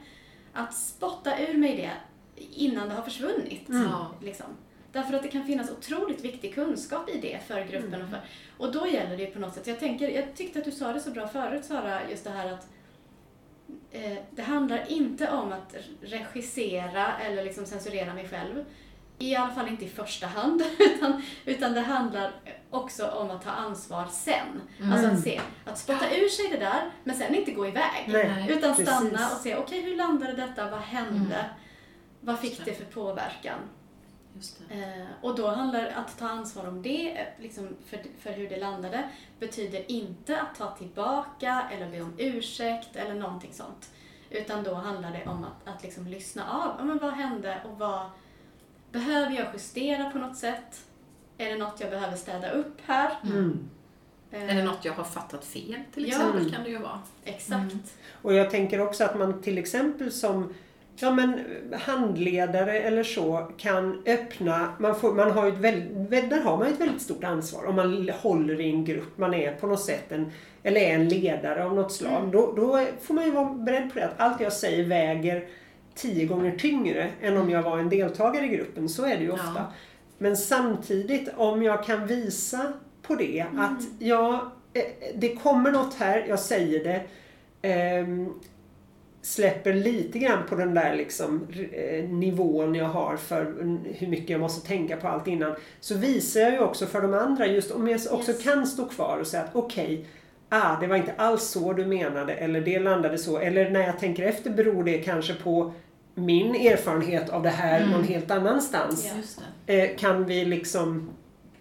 Att spotta ur mig det innan det har försvunnit. Mm. Liksom. Därför att det kan finnas otroligt viktig kunskap i det för gruppen. Mm. Och, för, och då gäller det ju på något sätt, jag, tänker, jag tyckte att du sa det så bra förut Sara, just det här att eh, det handlar inte om att regissera eller liksom censurera mig själv. I alla fall inte i första hand. Utan, utan det handlar också om att ta ansvar sen. Mm. Alltså att se, att spotta ur sig det där men sen inte gå iväg. Nej. Utan precis. stanna och se, okej hur landade detta, vad hände? Mm. Vad fick Just det det. för påverkan? Just det. Eh, och då handlar det att ta ansvar om det, eh, liksom för, för hur det landade, betyder inte att ta tillbaka eller be om ursäkt eller någonting sånt. Utan då handlar det om att, att liksom lyssna av. Ja, men vad hände och vad behöver jag justera på något sätt? Är det något jag behöver städa upp här? Mm. Eh, Är det något jag har fattat fel till Ja. exempel kan det ju vara. Exakt. Mm. Och jag tänker också att man till exempel som ja, men, handledare eller så kan öppna, man, får, man har ju ett väldigt, där har man ett väldigt stort ansvar om man håller i en grupp, man är på något sätt en, eller är en ledare av något slag. Mm. Då, då får man ju vara beredd på det att allt jag säger väger tio gånger tyngre än om jag var en deltagare i gruppen. Så är det ju ofta. Ja. Men samtidigt om jag kan visa på det att ja, eh, det kommer något här, jag säger det. ehm, släpper lite grann på den där liksom, eh, nivån jag har för hur mycket jag måste tänka på allt innan. Så visar jag ju också för de andra, just om jag också Yes. kan stå kvar och säga att okej, ah, det var inte alls så du menade eller det landade så. Eller när jag tänker efter beror det kanske på min erfarenhet av det här Mm. någon helt annanstans. Ja. Eh, kan vi liksom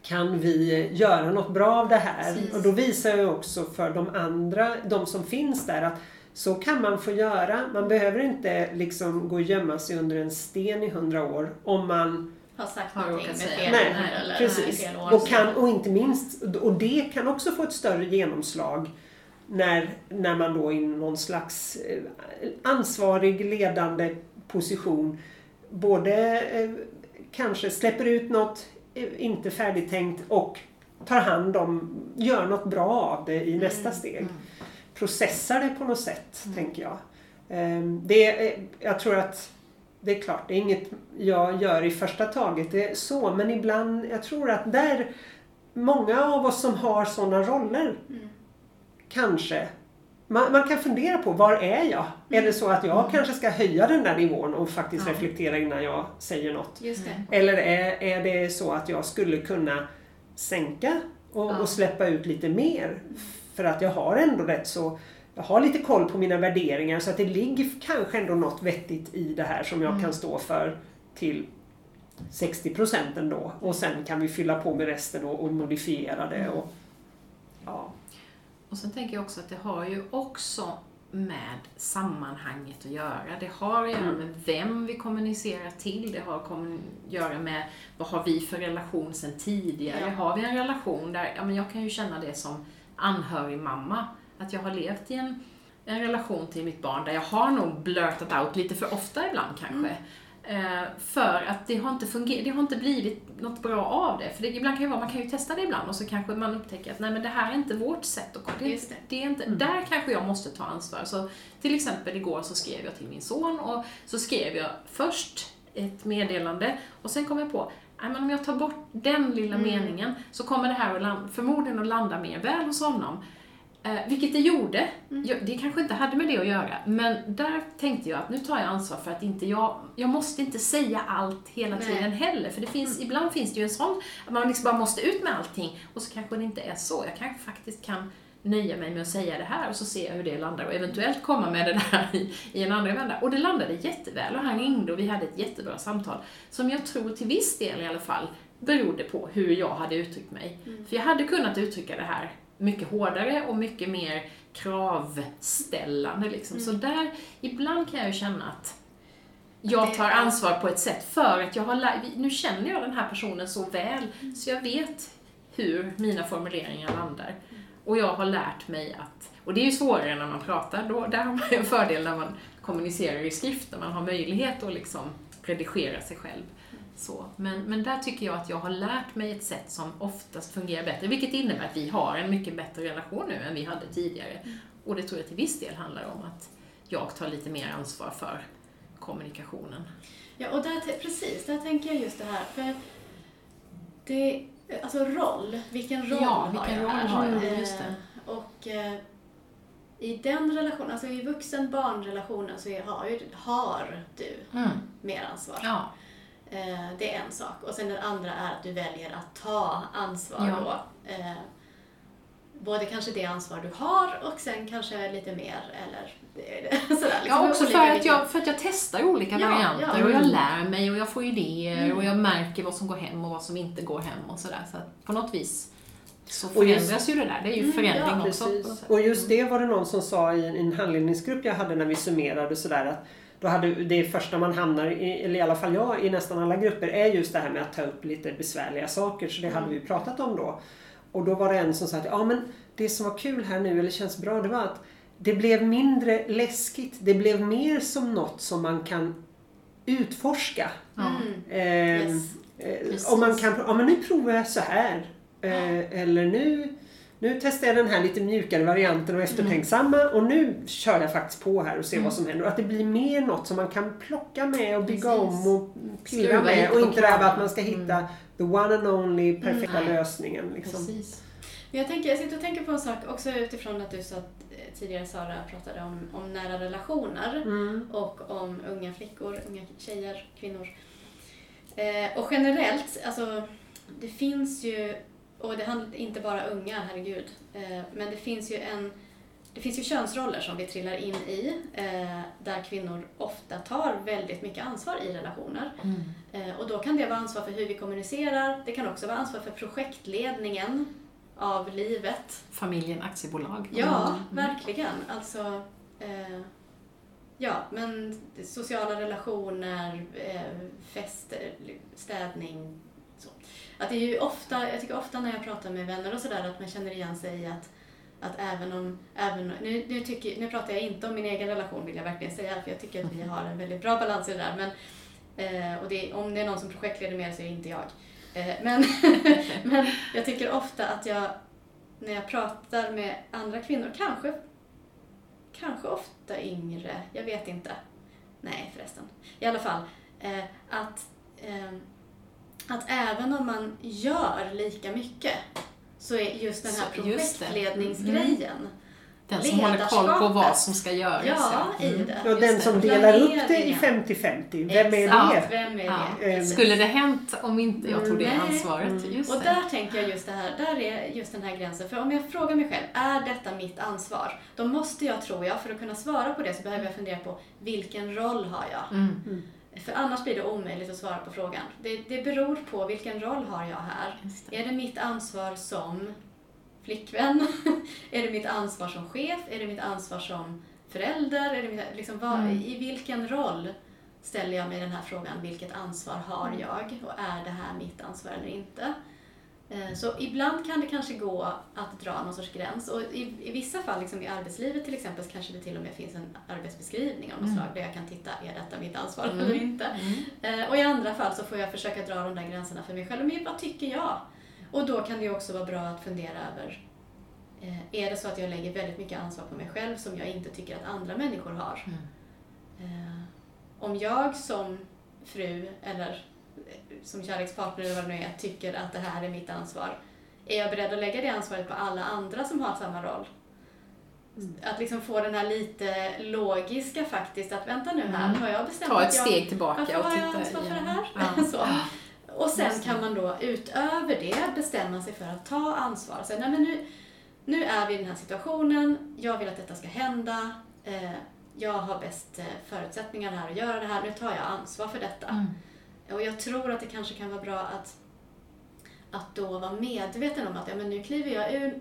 kan vi göra något bra av det här? Precis. Och då visar jag också för de andra, de som finns där att så kan man få göra. Man behöver inte liksom gå och gömma sig under en sten i hundra år om man Har sagt Har någonting med fel Nej, eller precis. fel år. Och, kan, och inte minst, och det kan också få ett större genomslag när, när man då i någon slags eh, ansvarig ledande position både eh, kanske släpper ut något eh, inte färdigtänkt och tar hand om, gör något bra av det i nästa steg. Mm. Processar det på något sätt, Mm. tänker jag. Ehm, Det, jag tror att det är klart, det är inget jag gör i första taget, det är så, men ibland, jag tror att där många av oss som har sådana roller Mm. kanske man, man kan fundera på, var är jag? Är det så att jag Mm. kanske ska höja den där nivån och faktiskt Ja. reflektera innan jag säger något? Eller är, är det så att jag skulle kunna sänka och, Ja. och släppa ut lite mer? För att jag har ändå rätt så jag har lite koll på mina värderingar så att det ligger kanske ändå något vettigt i det här som jag Mm. kan stå för till 60% ändå. Och sen kan vi fylla på med resten och, och modifiera det. Mm. Och, ja. Och sen tänker jag också att det har ju också med sammanhanget att göra. Det har att göra Mm. med vem vi kommunicerar till. Det har att göra med vad har vi för relation sen tidigare. Ja. Har vi en relation där, ja men jag kan ju känna det som anhörig mamma. Att jag har levt i en, en relation till mitt barn där jag har nog blurtat out lite för ofta ibland kanske. Eh, för att det har inte fungerat, det har inte blivit något bra av det. För det, ibland kan ju vara, man kan ju testa det ibland och så kanske man upptäcker att nej men det här är inte vårt sätt att det, det. det är inte, Där kanske jag måste ta ansvar. Så till exempel igår så skrev jag till min son och så skrev jag först ett meddelande och sen kom jag på Nej, men om jag tar bort den lilla Mm. meningen så kommer det här att land, förmodligen att landa mer väl hos honom. Eh, vilket det gjorde. Mm. Jag, det kanske inte hade med det att göra, men där tänkte jag att nu tar jag ansvar för att inte jag, jag måste inte säga allt hela Nej. tiden heller. För det finns, ibland finns det ju en sån, att man liksom bara måste ut med allting och så kanske det inte är så. Jag kanske faktiskt kan nöja mig med att säga det här och så ser jag hur det landar och eventuellt komma med det där i, i en andra vända. Och det landade jätteväl och han ringde och vi hade ett jättebra samtal. Som jag tror till viss del i alla fall berodde på hur jag hade uttryckt mig. Mm. För jag hade kunnat uttrycka det här mycket hårdare och mycket mer kravställande. Liksom. Så där, ibland kan jag ju känna att jag tar ansvar på ett sätt för att jag har lä- nu känner jag den här personen så väl så jag vet hur mina formuleringar landar. Och jag har lärt mig att, och det är ju svårare när man pratar, då, där har man ju en fördel när man kommunicerar i skrift, när man har möjlighet att liksom redigera sig själv. Så. Men, men där tycker jag att jag har lärt mig ett sätt som oftast fungerar bättre, vilket innebär att vi har en mycket bättre relation nu än vi hade tidigare. Och det tror jag till viss del handlar om att jag tar lite mer ansvar för kommunikationen. Ja, och där, precis, där tänker jag just det här. För det, alltså roll, vilken roll Ja, har vilken jag roll har jag? Eh, Just det. Och eh, i den relationen, alltså i vuxen-barn-relationen så är, har, ju, har du Mm. mer ansvar. Ja. Eh, det är en sak. Och sen den andra är att du väljer att ta ansvar Ja. då. Eh, både kanske det ansvar du har och sen kanske lite mer eller sådär. Liksom Ja, också för att, jag, för att jag testar olika Ja, varianter ja. och jag Mm. lär mig och jag får idéer Mm. och jag märker vad som går hem och vad som inte går hem och sådär. Så att på något vis så Och just- förändras ju det där. Det är ju Mm, förändring ja, också. Precis. Och just det var det någon som sa i en handledningsgrupp jag hade när vi summerade sådär att då hade det första man hamnar i, eller i alla fall jag, i nästan alla grupper är just det här med att ta upp lite besvärliga saker. Så det hade vi pratat om då. Och då var det en som sa att ja men det som var kul här nu, eller känns bra, det var att det blev mindre läskigt. Det blev mer som något som man kan utforska. Mm. Eh, Yes. eh, om man kan, ja men nu provar jag så här. Eh, eller nu, nu testar jag den här lite mjukare varianten och eftertänksamma och nu kör jag faktiskt på här och ser vad som händer. Och att det blir mer något som man kan plocka med och bygga Precis. om och pilla Skruva med. Och inte det här att man ska hitta the one and only perfekta Nej. lösningen. Liksom. Precis. Men jag, tänker, jag sitter och tänker på en sak också utifrån att du sa att eh, tidigare Sara pratade om, om nära relationer Mm. och om unga flickor, unga tjejer, kvinnor. Eh, och generellt, alltså det finns ju, och det handlar inte bara unga, herregud, eh, men det finns ju en det finns ju könsroller som vi trillar in i, eh, där kvinnor ofta tar väldigt mycket ansvar i relationer. Mm. Eh, och då kan det vara ansvar för hur vi kommunicerar, det kan också vara ansvar för projektledningen av livet. Familjen aktiebolag. Ja, Mm. verkligen. Alltså, ja, men sociala relationer, fester, städning. Att det är ju ofta, jag tycker ofta när jag pratar med vänner och sådär att man känner igen sig i att att även om, även, nu, nu, tycker, nu pratar jag inte om min egen relation vill jag verkligen säga, för jag tycker att vi har en väldigt bra balans i det där. Men, eh, och det, om det är någon som projektleder mer så är det inte jag. Eh, men, men jag tycker ofta att jag, när jag pratar med andra kvinnor, kanske, kanske ofta yngre, jag vet inte. Nej förresten. I alla fall, eh, att, eh, att även om man gör lika mycket så är just den här Så, just det. projektledningsgrejen, Den som håller koll på vad som ska göras. ja, i Mm. det. Och den det. som delar upp det i Planeringen. 50-50, vem är det? Vem är Ja. det? Eh, Precis. Skulle det hänt om inte jag tog det Nej. ansvaret? Mm. Just Och det. där tänker jag just det här, där är just den här gränsen. För om jag frågar mig själv, är detta mitt ansvar? Då måste jag, tror jag, för att kunna svara på det så behöver jag fundera på vilken roll har jag? Mm. För annars blir det omöjligt att svara på frågan. Det, det beror på vilken roll har jag här? Det. Är det mitt ansvar som flickvän? är det mitt ansvar som chef? Är det mitt ansvar som förälder? Är det mitt, liksom, vad, Mm. I vilken roll ställer jag mig den här frågan, vilket ansvar har jag? Och är det här mitt ansvar eller inte? Eh, Så ibland kan det kanske gå att dra någon sorts gräns och i, i vissa fall, liksom i arbetslivet till exempel, så kanske det till och med finns en arbetsbeskrivning av något Mm. slag där jag kan titta, är detta mitt ansvar Mm. eller inte? Mm. Eh, Och i andra fall så får jag försöka dra de där gränserna för mig själv. Men vad tycker jag? Och då kan det ju också vara bra att fundera över eh, är det så att jag lägger väldigt mycket ansvar på mig själv som jag inte tycker att andra människor har? Mm. Om jag som fru eller som kärlekspartner eller vad det nu är tycker att det här är mitt ansvar, är jag beredd att lägga det ansvaret på alla andra som har samma roll? Mm. Att liksom få den här lite logiska faktiskt, att vänta nu här, Mm. har jag bestämt Ta ett att jag steg tillbaka varför och har jag titta ansvar för det här? Ja. så. Och sen kan man då utöver det bestämma sig för att ta ansvar. Så, nej, men nu, nu är vi i den här situationen, jag vill att detta ska hända, eh, jag har bäst eh, förutsättningar här att göra det här, nu tar jag ansvar för detta. Mm. Och jag tror att det kanske kan vara bra att, att då vara medveten om att ja, men nu kliver jag ur,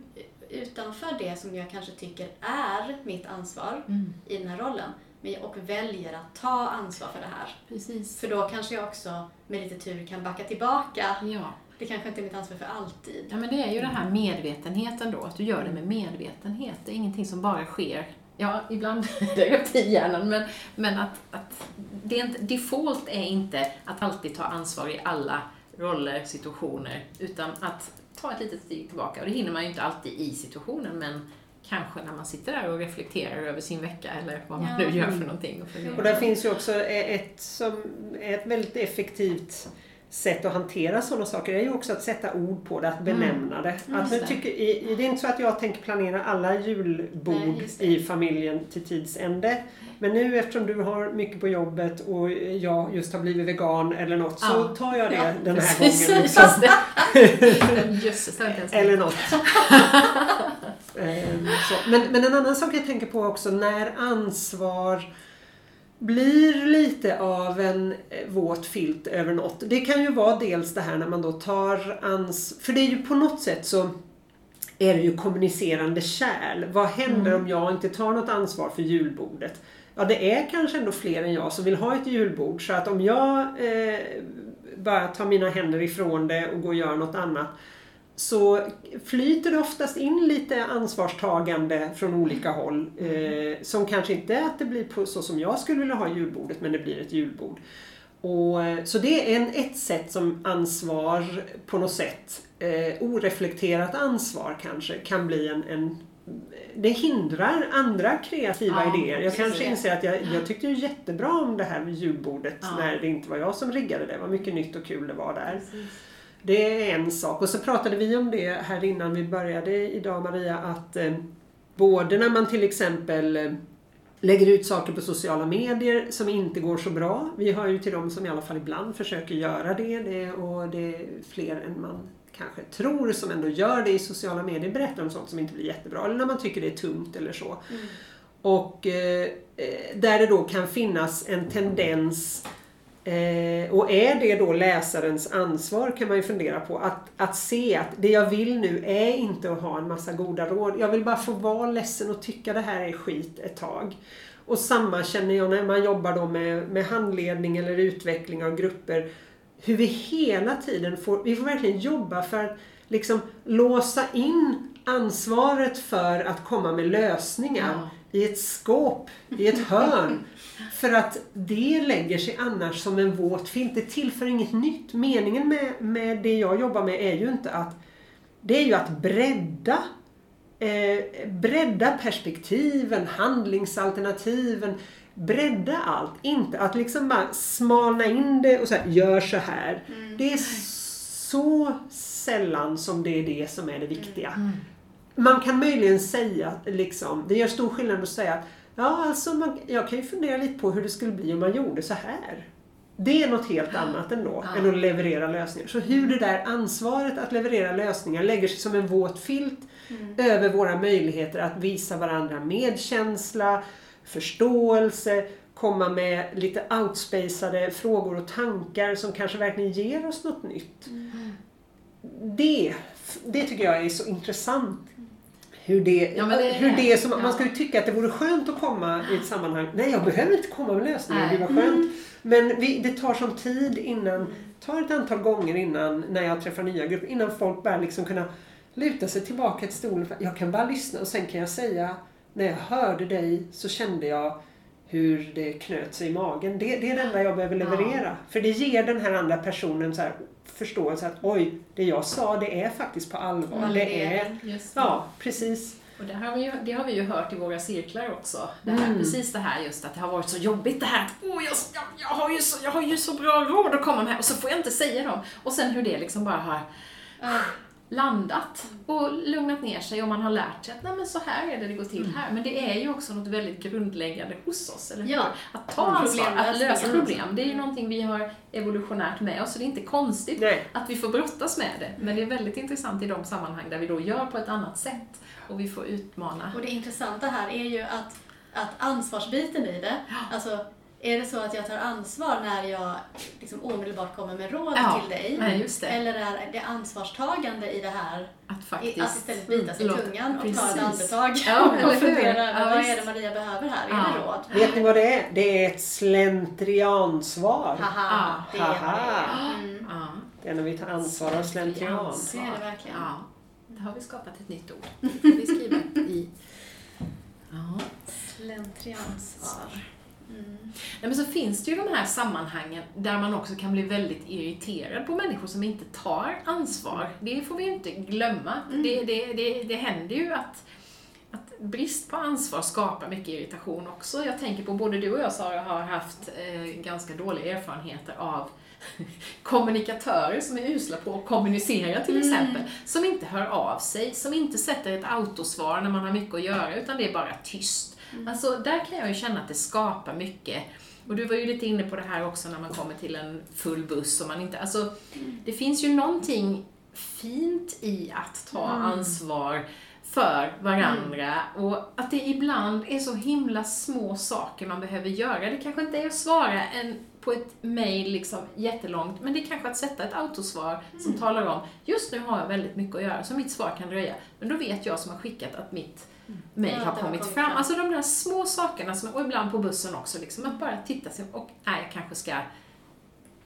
utanför det som jag kanske tycker är mitt ansvar Mm. i den här rollen. men- och väljer att ta ansvar för det här. Precis. För då kanske jag också med lite tur kan backa tillbaka. Ja. Det kanske inte är mitt ansvar för alltid. ja, men det är ju den här medvetenheten då, att du gör det med medvetenhet. Det är ingenting som bara sker Ja, ibland är reptilhjärnan, men, men att, att det är inte, default är inte att alltid ta ansvar i alla roller, situationer, utan att ta ett litet steg tillbaka. Och det hinner man ju inte alltid i situationen, men kanske när man sitter där och reflekterar över sin vecka eller vad man Ja. nu gör för någonting. Och. Och där finns ju också ett, som är ett väldigt effektivt sätt att hantera sådana saker. Är ju också att sätta ord på det, att benämna det. Mm, Att det. tycker, i- det är inte så att jag tänker planera alla julbord Nej, i familjen till tidsände. Men nu eftersom du har mycket på jobbet och jag just har blivit vegan eller något så Ja. tar jag det Ja, den här Precis, gången. Liksom. just Eller något. Ehm, så. Men, men en annan sak jag tänker på också, när ansvar blir lite av en eh, våt filt över något. Det kan ju vara dels det här när man då tar ans... För det är ju på något sätt så är det ju kommunicerande kärl. Vad händer om jag inte tar något ansvar för julbordet? Ja, det är kanske ändå fler än jag som vill ha ett julbord. Så att om jag eh, bara tar mina händer ifrån det och går och gör något annat så flyter det oftast in lite ansvarstagande från olika håll. Eh, som kanske inte är att det blir på så som jag skulle vilja ha julbordet, men det blir ett julbord. Och, eh, så det är en, ett sätt som ansvar på något sätt, eh, oreflekterat ansvar kanske, kan bli en, en det hindrar andra kreativa Ja, idéer. Jag kanske det. inser att jag, jag tyckte ju jättebra om det här med julbordet Ja. när det inte var jag som riggade det. Vad mycket nytt och kul det var där. Precis. Det är en sak. Och så pratade vi om det här innan vi började idag Maria, att eh, både när man till exempel eh, lägger ut saker på sociala medier som inte går så bra. Vi hör ju till dem som i alla fall ibland försöker göra det, det och det är fler än man kanske tror som ändå gör det i sociala medier, berättar om sånt som inte blir jättebra eller när man tycker det är tungt eller så. Och eh, eh, där det då kan finnas en tendens Eh, och är det då läsarens ansvar kan man ju fundera på att, att se att det jag vill nu är inte att ha en massa goda råd. Jag vill bara få vara ledsen och tycka det här är skit ett tag. Och samma känner jag när man jobbar då med, med handledning eller utveckling av grupper. Hur vi hela tiden får, vi får verkligen jobba för att liksom låsa in ansvaret för att komma med lösningar Ja i ett skåp, i ett hörn. För att det lägger sig annars som en våt filt. Det tillför inget nytt. Meningen med, med det jag jobbar med är ju inte att det är ju att bredda eh, bredda perspektiven, handlingsalternativen, bredda allt. Inte att liksom bara smalna in det och säga gör så här. Det är så sällan som det är det som är det viktiga. Man kan möjligen säga, liksom, det gör stor skillnad att säga att ja, alltså man, jag kan ju fundera lite på hur det skulle bli om man gjorde så här. Det är något helt annat ändå Ja. än att leverera lösningar. Så hur det där ansvaret att leverera lösningar lägger sig som en våt filt över våra möjligheter att visa varandra medkänsla, förståelse, komma med lite outspacade frågor och tankar som kanske verkligen ger oss något nytt. Det, det tycker jag är så intressant. Hur det, Ja, det hur det. som, Ja. Man skulle tycka att det vore skönt att komma i ett sammanhang. Nej, jag behöver inte komma med lösningar. Nej. Det var skönt. Men vi, det tar sån tid innan, tar ett antal gånger innan, när jag träffar nya grupper, innan folk börjar liksom kunna luta sig tillbaka till stolen. Jag kan bara lyssna och sen kan jag säga, när jag hörde dig så kände jag hur det knöt sig i magen. Det, det är det enda jag behöver leverera. För det ger den här andra personen så här förståelse att oj, det jag sa det är faktiskt på allvar. Det är. Just det. ja, precis. Och det har, vi ju, det har vi ju hört i våra cirklar också. Det här, Mm. Precis det här just att det har varit så jobbigt det här att oh, jag, jag, jag, har ju så, jag har ju så bra råd att komma med och så får jag inte säga dem. Och sen hur det liksom bara har Ja. Landat och lugnat ner sig och man har lärt sig att nej men så här är det det går till Mm. här. Men det är ju också något väldigt grundläggande hos oss, eller hur? Ja. Att ta ansvar, att lösa problem. Det är ju någonting vi har evolutionärt med oss, så det är inte konstigt Nej. att vi får brottas med det. Men det är väldigt intressant i de sammanhang där vi då gör på ett annat sätt och vi får utmana. Och det intressanta här är ju att, att ansvarsbiten i det, alltså är det så att jag tar ansvar när jag liksom omedelbart kommer med råd Ja, till dig? nej, just det. Eller är det ansvarstagande i det här Att i- faktiskt... att istället bita sig i tungan och ta Precis. ett andetag Ja, och fundera över Ja, vad är det Maria behöver här? Är Ja. det råd? Vet ni vad det är? Det är ett slentriansvar. Haha, det är det är. Mm. Ja, Det är när vi tar ansvar av slentrian. Det är det verkligen. ja. Där har vi skapat ett nytt ord. Det skriva i. Ja. Slentriansvar. Mm. Nej, men så finns det ju de här sammanhangen där man också kan bli väldigt irriterad på människor som inte tar ansvar. Det får vi ju inte glömma. Mm. Det, det, det, det händer ju att, att brist på ansvar skapar mycket irritation också. Jag tänker på både du och jag Sara har haft eh, ganska dåliga erfarenheter av kommunikatörer som är usla på att kommunicera till Mm. exempel. Som inte hör av sig, som inte sätter ett autosvar när man har mycket att göra utan det är bara tyst. Alltså där kan jag ju känna att det skapar mycket. Och du var ju lite inne på det här också när man kommer till en full buss och man inte, alltså det finns ju någonting fint i att ta ansvar för varandra och att det ibland är så himla små saker man behöver göra. Det kanske inte är att svara en, på ett mail liksom jättelångt, men det är kanske att sätta ett autosvar som talar om just nu har jag väldigt mycket att göra så mitt svar kan dröja. Men då vet jag som har skickat att mitt mail Ja, har kommit fram. fram. Alltså de där små sakerna, som, och ibland på bussen också, liksom, att bara titta sig och nej, jag kanske ska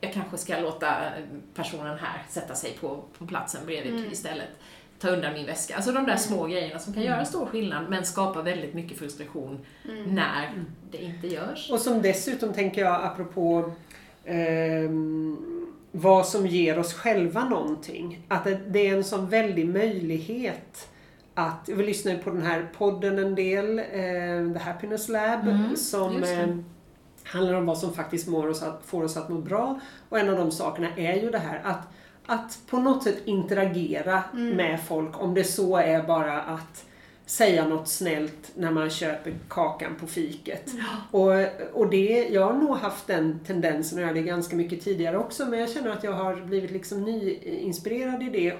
jag kanske ska låta personen här sätta sig på, på platsen bredvid Mm. istället. Ta undan min väska. Alltså de där små grejerna som kan göra stor skillnad men skapa väldigt mycket frustration Mm. när det inte görs. Och som dessutom tänker jag apropå ehm, vad som ger oss själva någonting. Att det, det är en sån väldig möjlighet att, vi lyssnar på den här podden en del, eh, The Happiness Lab, Mm, som eh, handlar om vad som faktiskt oss att, får oss att må bra. Och en av de sakerna är ju det här att, att på något sätt interagera med folk, om det så är bara att säga något snällt när man köper kakan på fiket. Och, och det, jag har nog haft den tendensen att göra det ganska mycket tidigare också men jag känner att jag har blivit liksom nyinspirerad i det.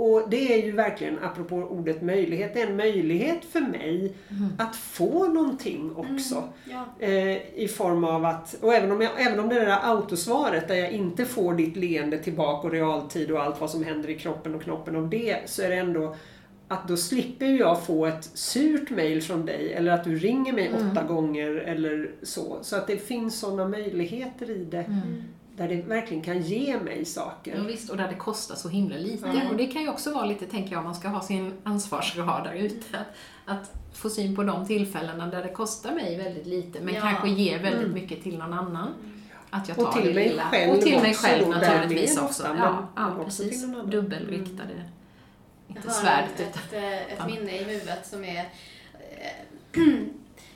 Och det är ju verkligen, apropå ordet möjlighet, det är en möjlighet för mig att få någonting också. Ja. Eh, I form av att, och även om, jag, även om det där autosvaret där jag inte får ditt leende tillbaka och realtid och allt vad som händer i kroppen och knoppen av det, så är det ändå att då slipper jag få ett surt mail från dig eller att du ringer mig åtta gånger eller så. Så att det finns sådana möjligheter i det där det verkligen kan ge mig saker. Ja, visst, och där det kostar så himla lite. Mm. Och det kan ju också vara lite, tänker jag, om man ska ha sin ansvarsradar ute. Att, att få syn på de tillfällena där det kostar mig väldigt lite men Ja. kanske ger väldigt Mm. mycket till någon annan. Att jag Och tar till det mig lilla. själv och till mig själv naturligtvis också. ofta, ja, ja, också precis. Dubbelriktade. Jag Inte har svärdet ett, utan... ett, ett Ja. minne i huvudet som är... Eh,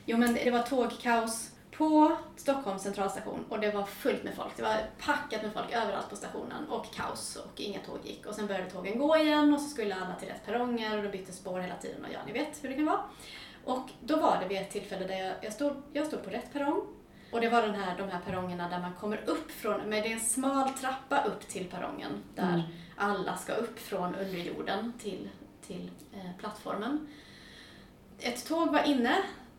jo men det var tågkaos på Stockholms centralstation och det var fullt med folk. Det var packat med folk överallt på stationen och kaos och inga tåg gick. Och sen började tågen gå igen och så skulle alla till rätt perronger och de bytte spår hela tiden och ja, ni vet hur det kan vara. Och då var det vid ett tillfälle där jag, jag, stod, jag stod på rätt perrong och det var den här, de här perrongerna där man kommer upp från, men det är en smal trappa upp till perrongen där Mm. alla ska upp från underjorden till, till eh, plattformen. Ett tåg var inne,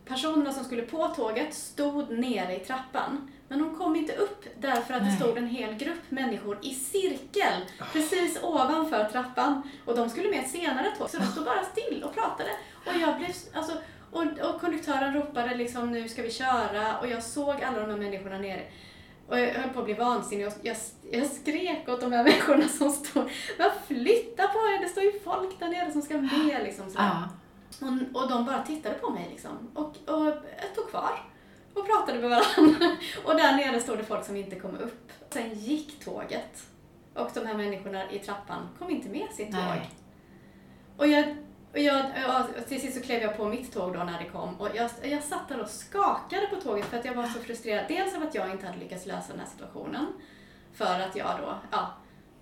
personerna som skulle på tåget stod nere i trappan. Men de kom inte upp därför att det Nej. stod en hel grupp människor i cirkel precis ovanför trappan. Och de skulle med ett senare tåg, så de stod bara still och pratade. Och jag blev, alltså, och, och konduktören ropade liksom nu ska vi köra och jag såg alla de här människorna nere. Och jag höll på att bli vansinnig och jag, jag skrek åt de här människorna som stod Men flytta på er, det står ju folk där nere som ska med liksom sådär. Ja. Och, och de bara tittade på mig liksom. Och, och jag tog kvar och pratade med varandra. Och där nere stod det folk som inte kom upp. Sen gick tåget. Och de här människorna i trappan kom inte med sitt Nej. tåg. Och jag, och jag, ja, till sist så klev jag på mitt tåg då när det kom och jag, jag satt där och skakade på tåget för att jag var så frustrerad. Dels av att jag inte hade lyckats lösa den här situationen. För att jag då, ja,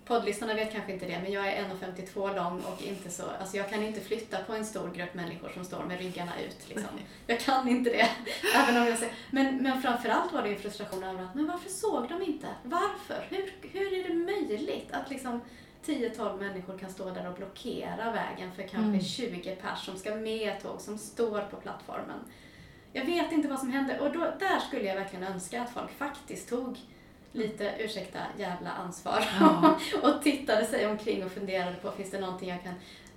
poddlyssnarna vet kanske inte det, men jag är 1,52 lång och inte så, alltså jag kan inte flytta på en stor grupp människor som står med ryggarna ut liksom. Jag kan inte det. Även om jag säger, men, men framförallt var det en frustration över att, men varför såg de inte? Varför? Hur, hur är det möjligt att liksom 10-12 människor kan stå där och blockera vägen för kanske Mm. 20 pers som ska med tåg som står på plattformen? jag vet inte vad som hände. Och då, där skulle jag verkligen önska att folk faktiskt tog lite, ursäkta, jävla ansvar. Ja. och tittade sig omkring och funderade på, finns det någonting jag kan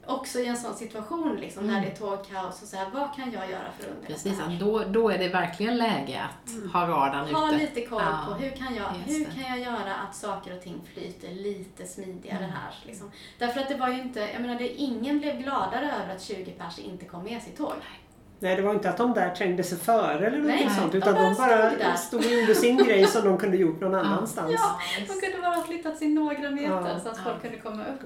Också i en sån situation liksom, när Mm. det är tågkaos och så här, vad kan jag göra för att underlätta Precis, då, då är det verkligen läge att ha radarn Ha ute. lite koll Ja, på hur kan, jag, hur det. kan jag göra att saker och ting flyter lite smidigare Mm. här. Liksom. Därför att det var ju inte, jag menar det, ingen blev gladare över att 20 pers inte kom med sitt tåg. Nej, det var inte att de där trängde sig före eller något Nej, sånt. de Utan bara de bara stod där. stod och gjorde sin grej som de kunde gjort någon annanstans. Ja, de kunde bara ha flyttat sig några meter Ja. så att Ja. folk kunde komma upp.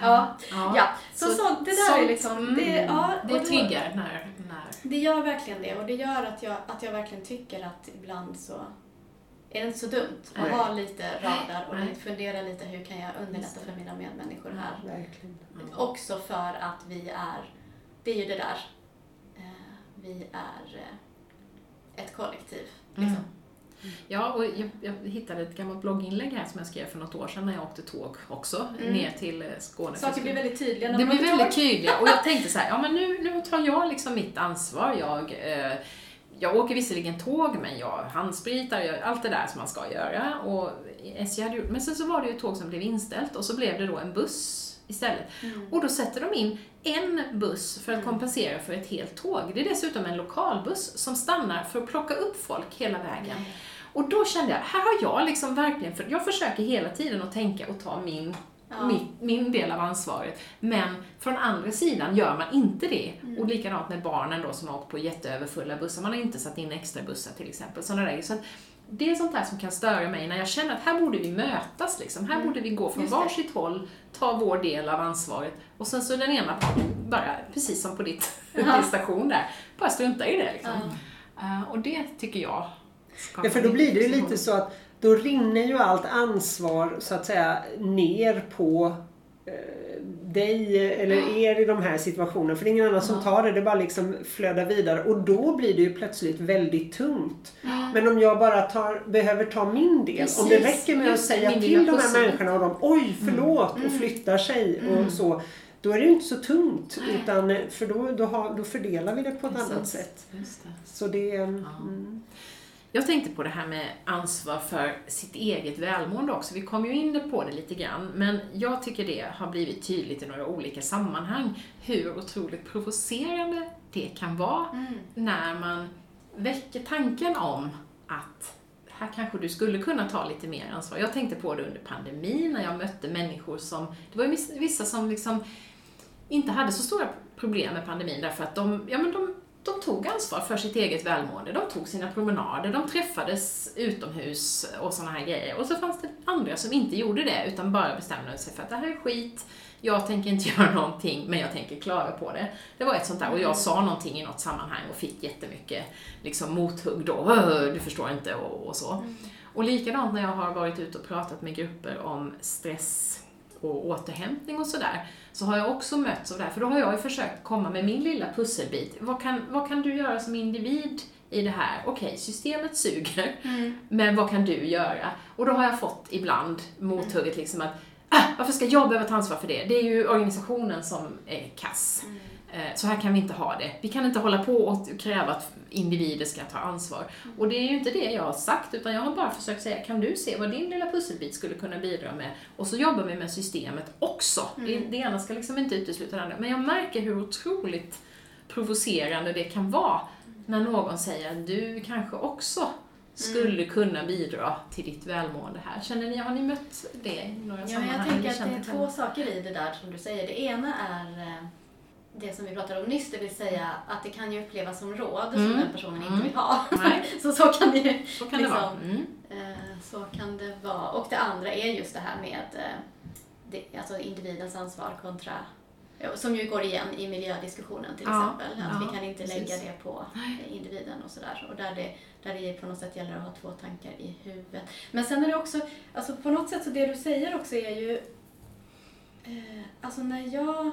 Ja, ja. Så, Så- så, det där sånt, är liksom, det, mm, ja, Det och då- triggar när, när Det gör verkligen det och det gör att jag, att jag verkligen tycker att ibland så är det inte så dumt att Nej. ha lite radar och Nej. fundera lite hur kan jag underlätta för mina medmänniskor här. Verkligen. Också för att vi är, det är ju det där, vi är eh, ett kollektiv. Liksom. Ja, och jag, jag hittade ett gammalt blogginlägg här som jag skrev för något år sedan när jag åkte tåg också, Mm. ner till eh, Skåne. Saker blir väldigt tydliga när Det man blir väldigt tåg. tydliga och jag tänkte så här, ja men nu, nu tar jag liksom mitt ansvar. Jag, eh, jag åker visserligen tåg men jag handspritar, jag, allt det där som man ska göra. Och SJ hade gjort, men sen så var det ju ett tåg som blev inställt och så blev det då en buss istället. Mm. Och då sätter de in en buss för att kompensera för ett helt tåg. Det är dessutom en lokalbuss som stannar för att plocka upp folk hela vägen. Och då kände jag, här har jag liksom verkligen, för jag försöker hela tiden att tänka och ta min, Ja. min, min del av ansvaret. Men från andra sidan gör man inte det. Mm. Och likadant med barnen då som har åkt på jätteöverfulla bussar. Man har inte satt in extra bussar till exempel. Sådana där. Så att det är sånt där som kan störa mig när jag känner att här borde vi mötas. Liksom. Här borde vi gå från Mm. Varsitt håll, ta vår del av ansvaret och sen så den ena bara, precis som på ditt, Ja. din station där, bara strunta i det. Liksom. Ja. Eh, och det tycker jag Ja, för då blir det ju lite så att då rinner ju allt ansvar så att säga ner på eh, dig eller er i de här situationerna. För det är ingen annan som tar det, det bara liksom flödar vidare. Och då blir det ju plötsligt väldigt tungt. Men om jag bara tar, behöver ta min del, om det Precis, räcker med att säga till de här människorna och de oj förlåt och flyttar sig och så. Då är det ju inte så tungt utan för då, då, har, då fördelar vi det på ett Precis. annat sätt. Det. Så det är... Mm. Jag tänkte på det här med ansvar för sitt eget välmående också. Vi kom ju in på det lite grann, men jag tycker det har blivit tydligt i några olika sammanhang hur otroligt provocerande det kan vara Mm. när man väcker tanken om att här kanske du skulle kunna ta lite mer ansvar. Jag tänkte på det under pandemin när jag mötte människor som, det var ju vissa- som liksom inte hade så stora problem med pandemin därför att de, ja men de, de tog ansvar för sitt eget välmående. De tog sina promenader, de träffades utomhus och sådana här grejer. Och så fanns det andra som inte gjorde det utan bara bestämde sig för att det här är skit, jag tänker inte göra någonting men jag tänker klara på det. Det var ett sånt där och jag sa någonting i något sammanhang och fick jättemycket liksom, mothugg då, "Åh, du förstår inte och, och så. Och likadant när jag har varit ute och pratat med grupper om stress och återhämtning och sådär, så har jag också mötts av det här. För då har jag ju försökt komma med min lilla pusselbit. Vad kan, vad kan du göra som individ i det här? Okej, systemet suger, Mm. men vad kan du göra? Och då har jag fått ibland mothugget liksom att ah, varför ska jag behöva ta ansvar för det? Det är ju organisationen som är kass. Eh, Så här kan vi inte ha det. Vi kan inte hålla på och kräva att individer ska ta ansvar. Och det är ju inte det jag har sagt, utan jag har bara försökt säga, kan du se vad din lilla pusselbit skulle kunna bidra med? Och så jobbar vi med systemet också. Det, det ena ska liksom inte utesluta det andra. Men jag märker hur otroligt provocerande det kan vara när någon säger du kanske också skulle kunna bidra till ditt välmående här. Känner ni, har ni mött det i några Ja, sammanhang? jag tänker att det är två saker i det där som du säger. Det ena är eh, det som vi pratade om nyss, det vill säga att det kan ju upplevas som råd som Mm. den personen Mm. inte vill ha. Så så kan det ju Så kan liksom, det vara. Mm. eh, så kan det vara. Och det andra är just det här med eh, det, alltså individens ansvar kontra som ju går igen i miljödiskussionen till Ja, exempel. Att ja, vi kan inte precis. lägga det på individen och sådär. Och där det, där det på något sätt gäller att ha två tankar i huvudet. Men sen är det också, alltså på något sätt så det du säger också är ju, eh, alltså när jag,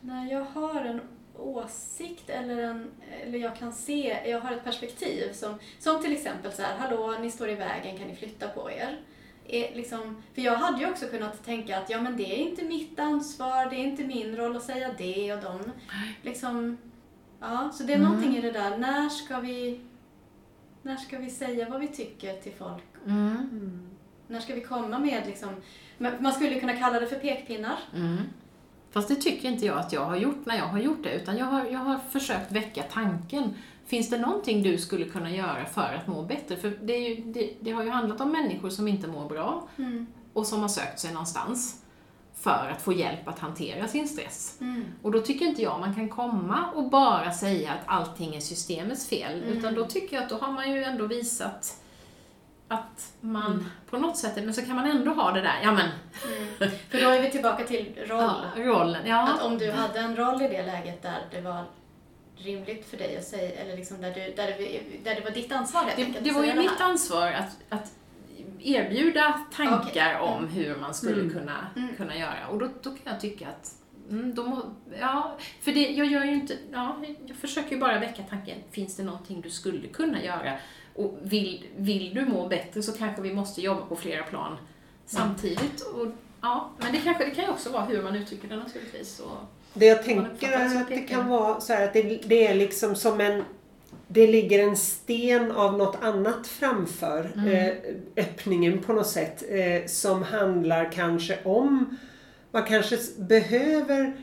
när jag har en åsikt eller, en, eller jag kan se, jag har ett perspektiv som, som till exempel så här, hallå ni står i vägen, kan ni flytta på er? Är liksom, för jag hade ju också kunnat tänka att ja men det är inte mitt ansvar, det är inte min roll att säga det och de liksom Ja, så det är Mm. någonting i det där. När ska vi när ska vi säga vad vi tycker till folk? Mm. När ska vi komma med liksom, man skulle kunna kalla det för pekpinnar. Fast det tycker inte jag att jag har gjort när jag har gjort det, utan jag har, jag har försökt väcka tanken. Finns det någonting du skulle kunna göra för att må bättre? För det, ju, det, det har ju handlat om människor som inte mår bra Mm. och som har sökt sig någonstans för att få hjälp att hantera sin stress. Mm. Och då tycker inte jag man kan komma och bara säga att allting är systemets fel, Mm. utan då tycker jag att då har man ju ändå visat att man Mm. på något sätt, men så kan man ändå ha det där, ja men, Mm. För då är vi tillbaka till roll. ja, rollen, ja. Att om du hade en roll i det läget där det var rimligt för dig att säga, eller liksom där, du, där, det, där det var ditt ansvar helt Det, enkelt det var ju mitt ansvar att, att erbjuda tankar Okej. om Mm. hur man skulle Mm. kunna, Mm. kunna göra. Och då, då kan jag tycka att Mm, må, ja, för det, jag gör ju inte, ja, jag försöker ju bara väcka tanken, finns det någonting du skulle kunna göra? Och vill, vill du må bättre så kanske vi måste jobba på flera plan samtidigt. Och, ja, men det, kanske, det kan ju också vara hur man uttrycker det naturligtvis. Och, Det jag tänker är att det kan vara så här att det, det är liksom som en det ligger en sten av något annat framför Mm. eh, öppningen på något sätt eh, som handlar kanske om man kanske behöver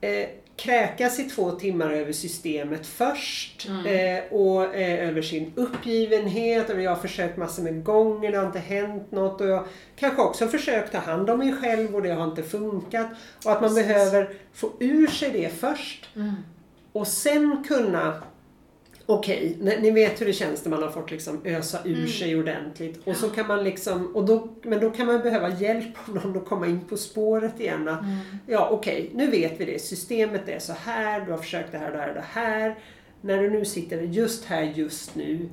eh, kräkas i två timmar över systemet först Mm. eh, och eh, över sin uppgivenhet och jag har försökt massor med gånger, det har inte hänt något och jag kanske också försökt ta hand om mig själv och det har inte funkat och att man Precis. behöver få ur sig det först mm. och sen kunna Okej, ni ni vet hur det känns när man har fått liksom ösa ur Mm. sig ordentligt. Och så kan man liksom, och då, men då kan man behöva hjälp av någon att komma in på spåret igen. Att, Mm. Ja, okej, nu vet vi det. Systemet är så här, du har försökt det här, det här, det här. När du nu sitter just här, just nu.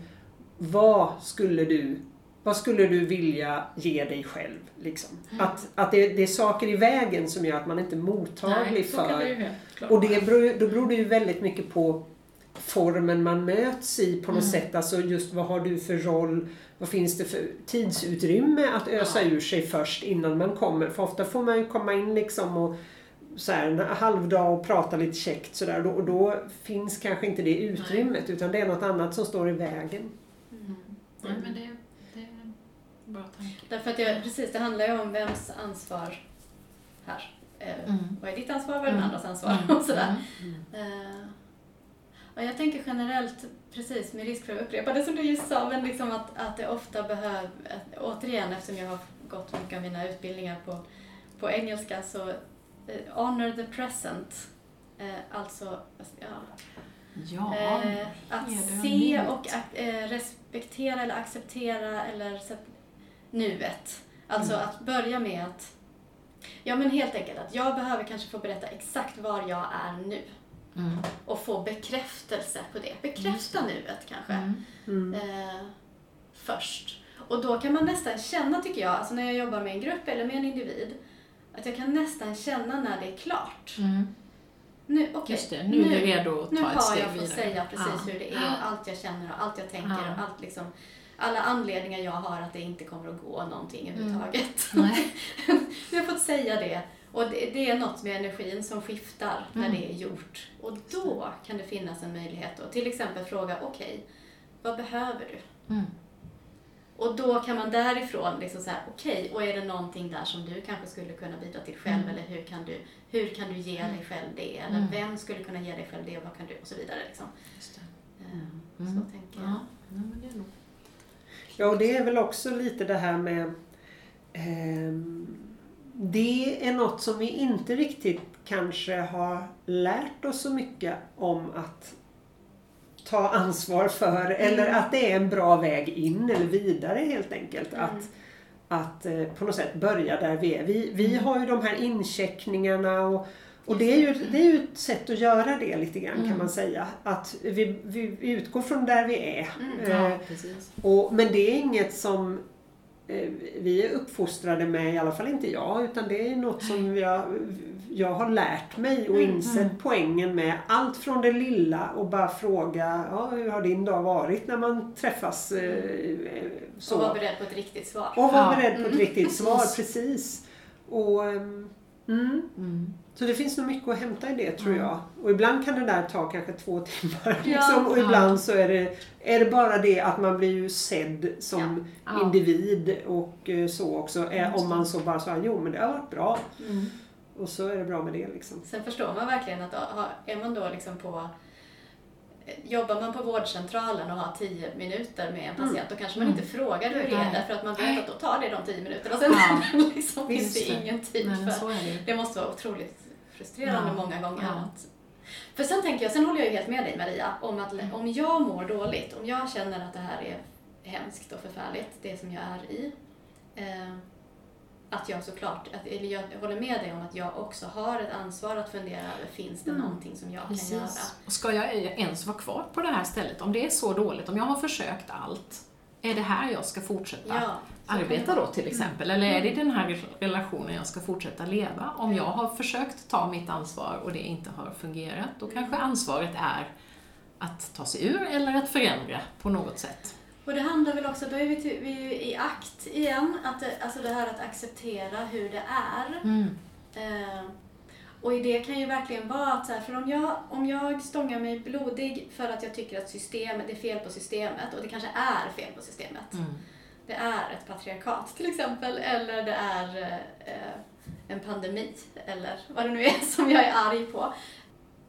Vad skulle du, vad skulle du vilja ge dig själv? Liksom? Mm. Att, att det, det är saker i vägen som gör att man inte är mottaglig Nej, för det och det beror, då beror det ju väldigt mycket på formen man möts i på något Mm. sätt. Alltså just vad har du för roll? Vad finns det för tidsutrymme att ösa ur sig först innan man kommer? För ofta får man ju komma in liksom och så här, en halvdag och prata lite käckt sådär och då finns kanske inte det utrymmet utan det är något annat som står i vägen. Mm. Nej, men det, det är en bra tanke. Därför att det, precis, det handlar ju om vems ansvar här. Eh, Mm. Vad är ditt ansvar, vad är den Mm. andras ansvar och sådär. Och jag tänker generellt, precis med risk för att upprepa det som du just sa, men liksom att, att det ofta behöver, återigen eftersom jag har gått mycket av mina utbildningar på, på engelska så eh, honor the present. Eh, alltså, ja, Ja, eh, att se och eh, respektera eller acceptera eller nuet. Alltså Mm. att börja med att, ja men helt enkelt att jag behöver kanske få berätta exakt var jag är nu Mm. och få bekräftelse på det. Bekräfta nuet kanske Mm. Mm. eh, först. Och då kan man nästan känna, tycker jag, alltså när jag jobbar med en grupp eller med en individ, att jag kan nästan känna när det är klart. Mm. Nu, okej, Just det, nu är du redo att nu ta ett har steg jag fått säga precis Ja. hur det är, allt jag känner och allt jag tänker Ja. och allt liksom, alla anledningar jag har att det inte kommer att gå någonting Mm. överhuvudtaget. Nej. jag har fått säga det. Och det, det är något med energin som skiftar när Mm. det är gjort. Och då kan det finnas en möjlighet att till exempel fråga, okej, vad behöver du? Mm. Och då kan man därifrån liksom så här, okej, och är det någonting där som du kanske skulle kunna bidra till själv Mm. eller hur kan du, hur kan du ge dig själv det? Eller Mm. vem skulle kunna ge dig själv det och vad kan du? Och så vidare liksom. Just det. Eh, Mm. Så tänker jag. Ja, ja, men det är nog. Ja, och det är väl också lite det här med ehm, Det är något som vi inte riktigt kanske har lärt oss så mycket om att ta ansvar för eller att det är en bra väg in eller vidare helt enkelt. Mm. Att, att eh, på något sätt börja där vi är. Vi, vi Mm. har ju de här incheckningarna och, och det är, ju, det är ju ett sätt att göra det lite grann kan Mm. man säga. Att vi, vi, utgår från där vi är. Mm. Eh, Ja, precis. och, men det är inget som eh, vi är uppfostrade med, i alla fall inte jag, utan det är något som jag, jag har lärt mig och Mm, insett mm. poängen med allt från det lilla och bara fråga ja, hur har din dag varit när man träffas eh, eh, så. Och vara beredd på ett riktigt svar. Och vara Ja. beredd på ett Mm. riktigt svar, Precis. precis. Och, ehm, Mm. Mm. Så det finns nog mycket att hämta i det tror Mm. jag. Och ibland kan det där ta kanske två timmar. Ja. Liksom. Och Ja. ibland så är det, är det bara det att man blir ju sedd som Ja. individ och eh, så också. Eh, Om man så bara säger jo men det har varit bra. Mm. Och så är det bra med det liksom. Sen förstår man verkligen att är man då liksom på Jobbar man på vårdcentralen och har tio minuter med en patient då kanske man Mm. inte frågar hur det är därför att man vet att då tar det de tio minuterna. Sen Ja. liksom finns det ingen tid Nej, för det. Det måste vara otroligt frustrerande Ja. många gånger. Ja. För sen tänker jag, sen håller jag ju helt med dig Maria, om att Mm. om jag mår dåligt, om jag känner att det här är hemskt och förfärligt, det som jag är i, eh, att jag såklart, att, eller jag håller med dig om att jag också har ett ansvar att fundera över, finns det Mm. någonting som jag kan göra? Precis. Och ska jag ens vara kvar på det här stället? Om det är så dåligt, om jag har försökt allt, är det här jag ska fortsätta Ja, arbeta då till exempel? Eller är det den här relationen jag ska fortsätta leva? Om jag har försökt ta mitt ansvar och det inte har fungerat, då kanske ansvaret är att ta sig ur eller att förändra på något sätt. Och det handlar väl också, då är vi, till, vi är i akt igen, att det, alltså det här att acceptera hur det är. Mm. Eh, och i det kan ju verkligen vara att så här, för om jag, om jag stångar mig blodig för att jag tycker att systemet, det är fel på systemet, och det kanske är fel på systemet. Mm. Det är ett patriarkat till exempel, eller det är eh, en pandemi, eller vad det nu är som jag är arg på.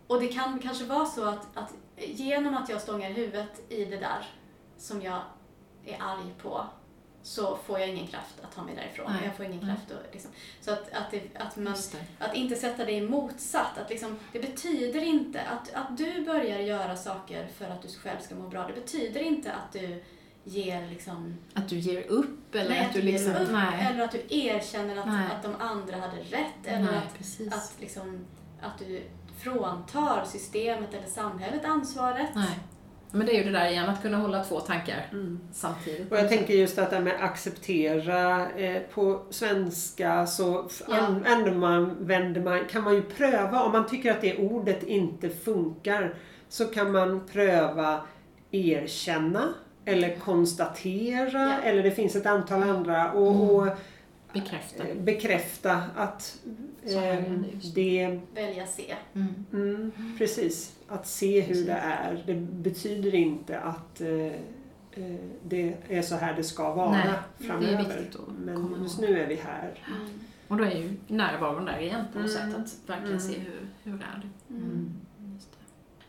Och det kan kanske vara så att, att genom att jag stångar huvudet i det där som jag är arg på, så får jag ingen kraft att ta mig därifrån. Nej. Jag får ingen Nej. kraft att, liksom, så att, att, det, att man att inte sätta det i motsatt. Att liksom, det betyder inte att, att du börjar göra saker för att du själv ska må bra. Det betyder inte att du ger liksom, Att du ger upp eller nej, att du ger liksom... upp, nej. eller att du erkänner att, Nej. att de andra hade rätt. Eller nej, att, precis. att, liksom, att du fråntar systemet eller samhället ansvaret. Nej. Men det är ju det där igen, att kunna hålla två tankar Mm. samtidigt. Och jag tänker just att det här med acceptera eh, på svenska så Ja. man, vänder man, kan man ju pröva om man tycker att det ordet inte funkar så kan man pröva erkänna eller konstatera Ja. eller det finns ett antal andra och, Mm. och Bekräfta. eh, bekräfta att är eh, det Välja se. Mm. Mm, precis. Att se hur Precis. det är. Det betyder inte att eh, eh, det är så här det ska vara Nej, det är framöver. Men just nu är vi här. Mm. Och då är ju närvaron där igen på något Mm. sätt, att verkligen Mm. se hur, hur är det Mm. Just det.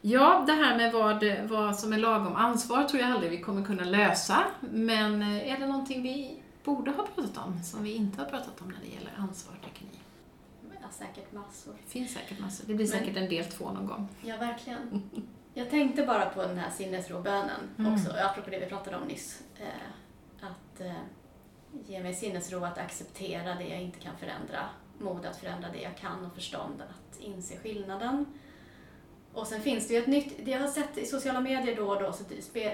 Ja, det här med vad, vad som är lagom ansvar tror jag aldrig vi kommer kunna lösa. Men eh, är det någonting vi borde ha pratat om som vi inte har pratat om när det gäller ansvar, tycker ni? Ja, säkert massor. Det finns säkert massor. Det blir Men- säkert en del två någon gång. Ja, verkligen. Jag tänkte bara på den här sinnesrobönen Mm. också, apropå det vi pratade om nyss. Eh, att eh, ge mig sinnesro att acceptera det jag inte kan förändra, mod att förändra det jag kan och förstånd att inse skillnaden. Och sen finns det ju ett nytt, det jag har sett i sociala medier då och då så,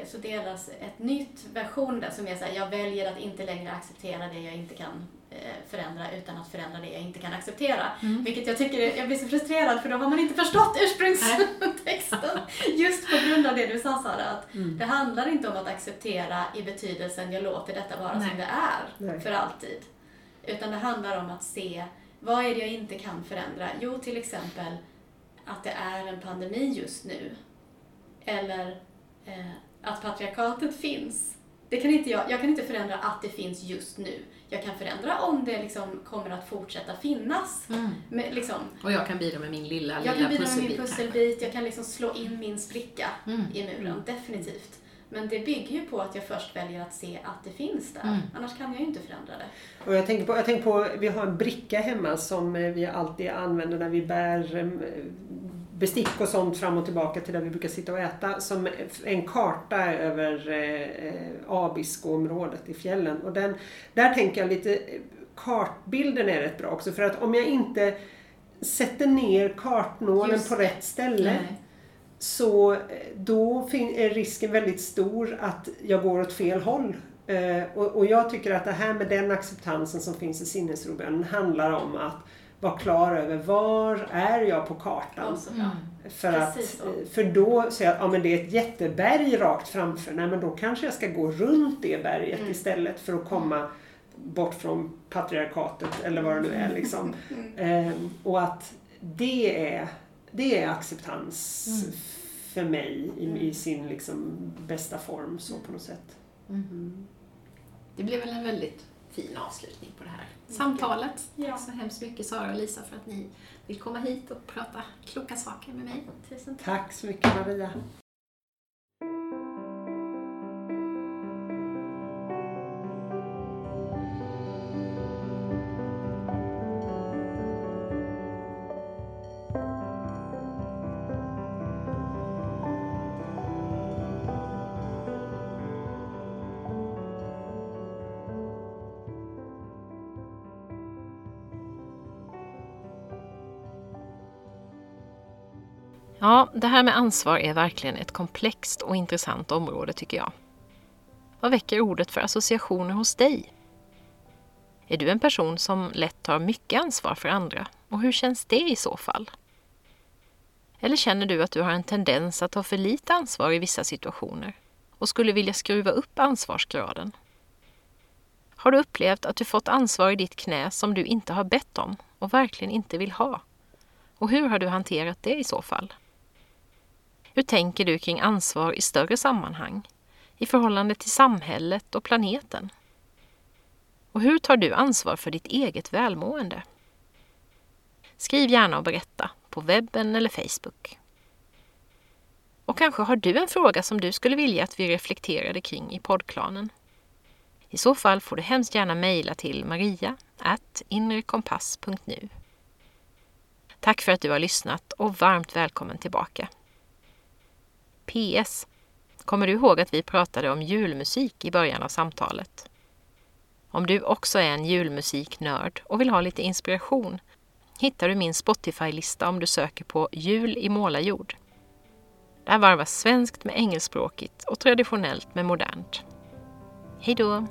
så delas ett nytt version där som är såhär, jag väljer att inte längre acceptera det jag inte kan eh, förändra utan att förändra det jag inte kan acceptera. Mm. Vilket jag tycker, jag blir så frustrerad för då har man inte förstått ursprungstexten. Just på grund av det du sa Sara, att Mm. det handlar inte om att acceptera i betydelsen jag låter detta vara Nej. som det är Nej. för alltid. Utan det handlar om att se, vad är det jag inte kan förändra? Jo, till exempel att det är en pandemi just nu. Eller eh, att patriarkatet finns. Det kan inte jag, jag kan inte förändra att det finns just nu. Jag kan förändra om det liksom kommer att fortsätta finnas. Mm. Men liksom, Och jag kan bidra med min lilla, jag lilla kan bidra med pusselbit. min pusselbit, jag kan liksom slå in min spricka Mm. i muren, definitivt. Men det bygger ju på att jag först väljer att se att det finns där. Mm. Annars kan jag ju inte förändra det. Och jag tänker, på, jag tänker på, vi har en bricka hemma som eh, vi alltid använder när vi bär eh, bestick och sånt fram och tillbaka till där vi brukar sitta och äta. Som en karta över eh, Abiskoområdet i fjällen. Och den, där tänker jag lite, kartbilden är rätt bra också. För att om jag inte sätter ner kartnålen Just på rätt ställe Nej. Så eh, då är risken väldigt stor att jag går åt fel håll. Eh, och, jag tycker att det här med den acceptansen som finns i sinnesrobönen handlar om att vara klar över var är jag på kartan. Mm. För, att, Precis eh, för då säger jag att ja, men det är ett jätteberg rakt framför. Nej men då kanske jag ska gå runt det berget Mm. istället för att komma bort från patriarkatet eller vad det nu är. Liksom. Mm. Eh, och att det är, det är acceptans Mm. för mig i, i sin liksom, bästa form så på något sätt. Mm. Det blev väl en väldigt fin avslutning på det här samtalet. Ja. Tack så hemskt mycket Sara och Lisa för att ni vill komma hit och prata kloka saker med mig. Tusen tack. Tack så mycket Maria. Ja, det här med ansvar är verkligen ett komplext och intressant område tycker jag. Vad väcker ordet för associationer hos dig? Är du en person som lätt tar mycket ansvar för andra? Och hur känns det i så fall? Eller känner du att du har en tendens att ta för lite ansvar i vissa situationer och skulle vilja skruva upp ansvarsgraden? Har du upplevt att du fått ansvar i ditt knä som du inte har bett om och verkligen inte vill ha? Och hur har du hanterat det i så fall? Hur tänker du kring ansvar i större sammanhang, i förhållande till samhället och planeten? Och hur tar du ansvar för ditt eget välmående? Skriv gärna och berätta på webben eller Facebook. Och kanske har du en fråga som du skulle vilja att vi reflekterade kring i poddklanen. I så fall får du hemskt gärna mejla till maria inrekompass.nu. Tack för att du har lyssnat och varmt välkommen tillbaka. PS. Kommer du ihåg att vi pratade om julmusik i början av samtalet? Om du också är en julmusiknörd och vill ha lite inspiration hittar du min Spotify-lista om du söker på Jul i målarjord. Där varvas svenskt med engelskspråkigt och traditionellt med modernt. Hej då!